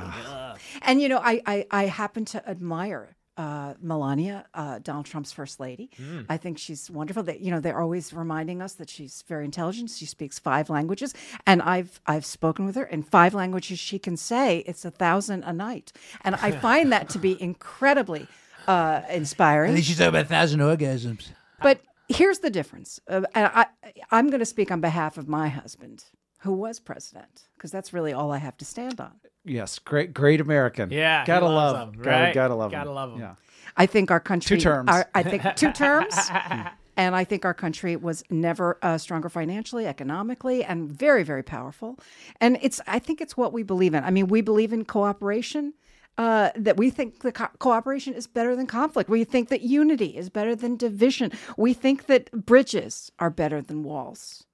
and you know, I I, I happen to admire. Uh, Melania, uh, Donald Trump's first lady. I think she's wonderful. That you know, they're always reminding us that she's very intelligent. She speaks five languages, and I've I've spoken with her in five languages. She can say it's a thousand a night, and I (laughs) find that to be incredibly uh, I inspiring. think she's talking about a thousand orgasms. But here's the difference. Uh, and I, I'm going to speak on behalf of my husband, who was president, because that's really all I have to stand on. Yes, great, great American. Yeah, gotta loves love, them, gotta, right? gotta love, Gotta him. love him. Yeah, I think our country. Two terms. Our, I think two (laughs) terms. And I think our country was never uh, stronger financially, economically, and very, very powerful. And it's, I think it's what we believe in. I mean, we believe in cooperation. Uh, that we think the co- cooperation is better than conflict. We think that unity is better than division. We think that bridges are better than walls.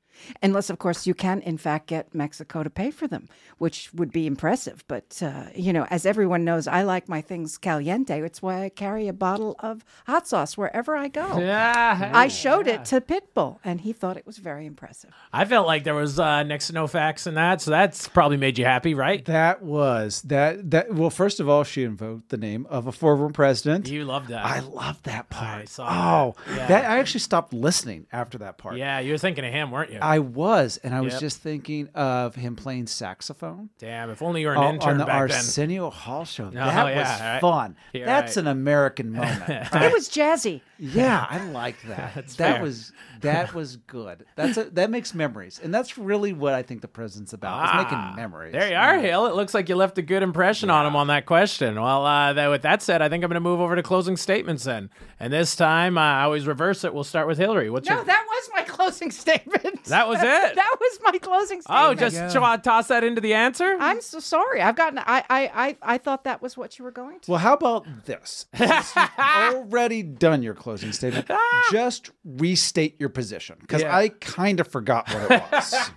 Unless, of course, you can, in fact, get Mexico to pay for them, which would be impressive. But, uh, you know, as everyone knows, I like my things caliente. It's why I carry a bottle of hot sauce wherever I go. Yeah. I showed it to Pitbull, and he thought it was very impressive. I felt like there was uh, next to no facts in that, so that's probably made you happy, right? that was that. That well, first of all, she invoked the name of a former president. You loved that. I love that part. saw oh, that. Yeah. that I actually stopped listening after that part. yeah, you were thinking of him, weren't you? I was, and I was Yep. just thinking of him playing saxophone. Damn, if only you were an Oh, intern on the back then. Arsenio Hall show. that yeah, was right. fun. You're That's right. an American moment. (laughs) It was jazzy. yeah, I like that. (laughs) that fair. was that was good. That's a, that makes memories, and that's really what I think the president's about is making memories. Ah, There you are, Hill. It looks like you left a good impression on him on that question. Well, uh, that, with that said, I think I'm going to move over to closing statements then. And this time, uh, I always reverse it. We'll start with Hillary. What's No, your? that was my (laughs) closing statement. That was it? that was my closing statement. oh, statement. just to- toss that into the answer. I'm so sorry. I've gotten. I, I, I, I thought that was what you were going to. Well, how about this? (laughs) Since you've already done your closing statement, (laughs) just restate your position because Yeah. I kind of forgot what it was.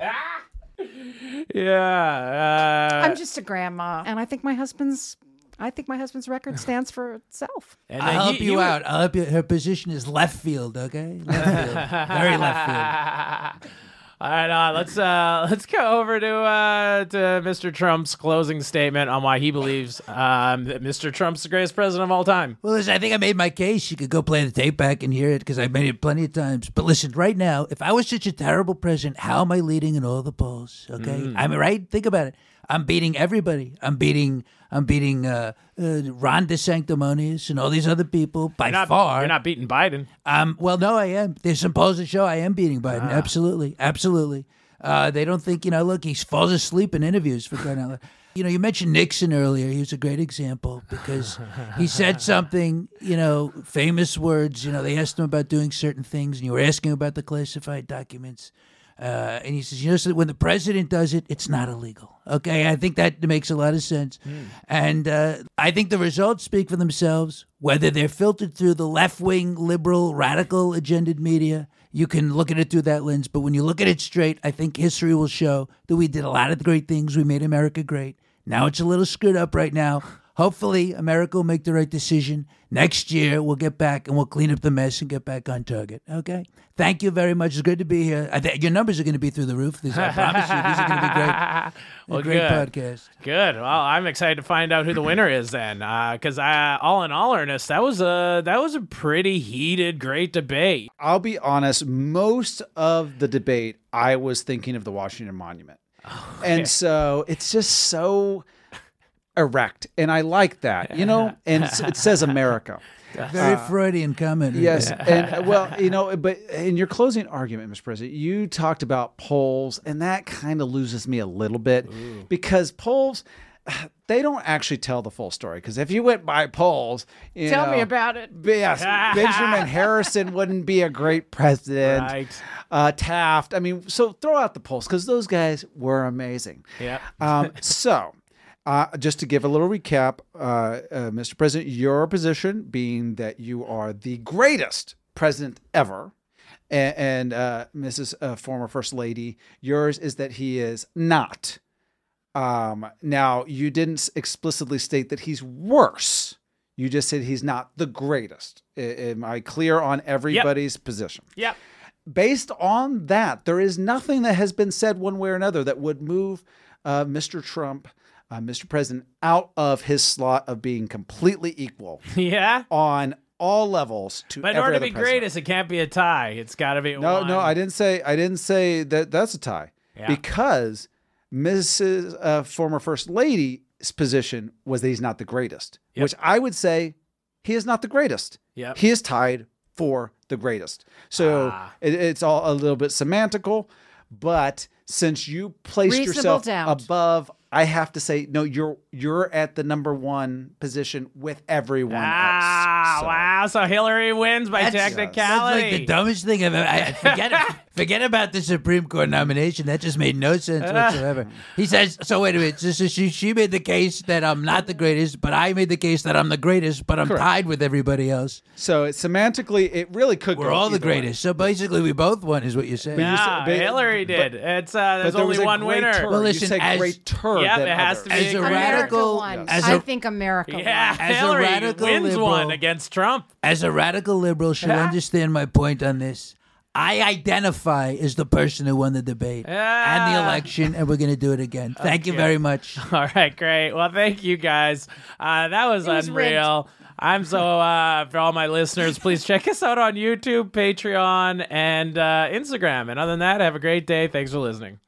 (laughs) yeah. Uh, I'm just a grandma, and I think my husband's. I think my husband's record stands for itself. and I'll help he- you, he out. I'll help you. Her position is left field. Okay, left field, very left field. All right, uh, let's uh, (laughs) let's go over to uh, to Mr. Trump's closing statement on why he believes um, that Mr. Trump's the greatest president of all time. Well, listen, I think I made my case. You could go play the tape back and hear it because I made it plenty of times. But listen, right now, if I was such a terrible president, how am I leading in all the polls? Okay, I mean, right? Think about it. I'm beating everybody. I'm beating. I'm beating uh, uh, Ron DeSanctimonious and all these other people by You're not, far. you're not beating Biden. Um, well, no, I am. There's some polls that show I am beating Biden. Ah. Absolutely, absolutely. Uh, they don't think you know. Look, he falls asleep in interviews for crying out loud. You know, you mentioned Nixon earlier. He was a great example because he said (laughs) something. You know, famous words. You know, they asked him about doing certain things, and you were asking about the classified documents. Uh, and he says, you know, so when the president does it, it's not illegal. Okay, I think that makes a lot of sense, and uh, I think the results speak for themselves. Whether they're filtered through the left-wing, liberal, radical agended media, you can look at it through that lens. But when you look at it straight, I think history will show that we did a lot of great things. We made America great. Now it's a little screwed up right now. Hopefully, America will make the right decision. Next year, we'll get back and we'll clean up the mess and get back on target. Okay? Thank you very much. It's good to be here. I think your numbers are going to be through the roof. These, I promise you, these are going to be great. (laughs) Well, a great good. podcast. Good. Well, I'm excited to find out who the winner is then, because uh, all in all, Ernest, that was a that was a pretty heated, great debate. I'll be honest, most of the debate, I was thinking of the Washington Monument. And so it's just so erect. And I like that, you know? (laughs) And it says America. Very Freudian comment. Yes, and uh, (laughs) well, you know, but in your closing argument, Mr. President, you talked about polls, and that kind of loses me a little bit because polls. (sighs) They don't actually tell the full story because if you went by polls, you Tell me about it. Yes, (laughs) Benjamin Harrison wouldn't be a great president. Right. Uh, Taft. I mean, so throw out the polls because those guys were amazing. Yep. Um, so, uh, just to give a little recap, uh, uh, Mr. President, your position being that you are the greatest president ever, and, and uh, Mrs. Uh, former First Lady, yours is that he is not. Um, now, you didn't explicitly state that he's worse. You just said he's not the greatest. Am I clear on everybody's position? Yep. based on that, there is nothing that has been said one way or another that would move uh, Mr. Trump, uh, Mr. President, out of his slot of being completely equal (laughs) Yeah. on all levels to But in every order to be president. greatest, it can't be a tie. It's got to be No, one. no, I didn't say I didn't say that that's a tie Yeah. because Mrs. Uh, former First Lady's position was that he's not the greatest, Yep. which I would say he is not the greatest. Yep. He is tied for the greatest. So Ah. it, it's all a little bit semantical, but since you placed Reasonable yourself doubt. above, I have to say no. You're you're at the number one position with everyone Ah, else. So- wow. So Hillary wins by That's- technicality. That's like the dumbest thing I've ever. I, forget (laughs) forget about the Supreme Court nomination. That just made no sense whatsoever. (laughs) He says. So wait a minute. So, so she she made the case that I'm not the greatest, but I made the case that I'm the greatest, but I'm Correct. tied with everybody else. So it, semantically, it really could. Be We're go all the either way. greatest. So basically, we both won, is what you're saying. you said- Nah, but- Hillary did. it's uh, there's there only was a one greater. winner. Well, you listen, said as- greater. Yep, than it has others. to be As a America radical- won. as I a- think America yeah, As a Hillary radical wins liberal- one against Trump. As a radical liberal, she'll understand my point on this. I identify as the person who won the debate and the election, and we're going to do it again. (laughs) Thank you very much. (laughs) All right, great. Well, thank you guys. Uh, that was, was unreal. I'm so uh, for all my listeners, please check us out on YouTube, Patreon, and uh, Instagram. And other than that, have a great day. Thanks for listening.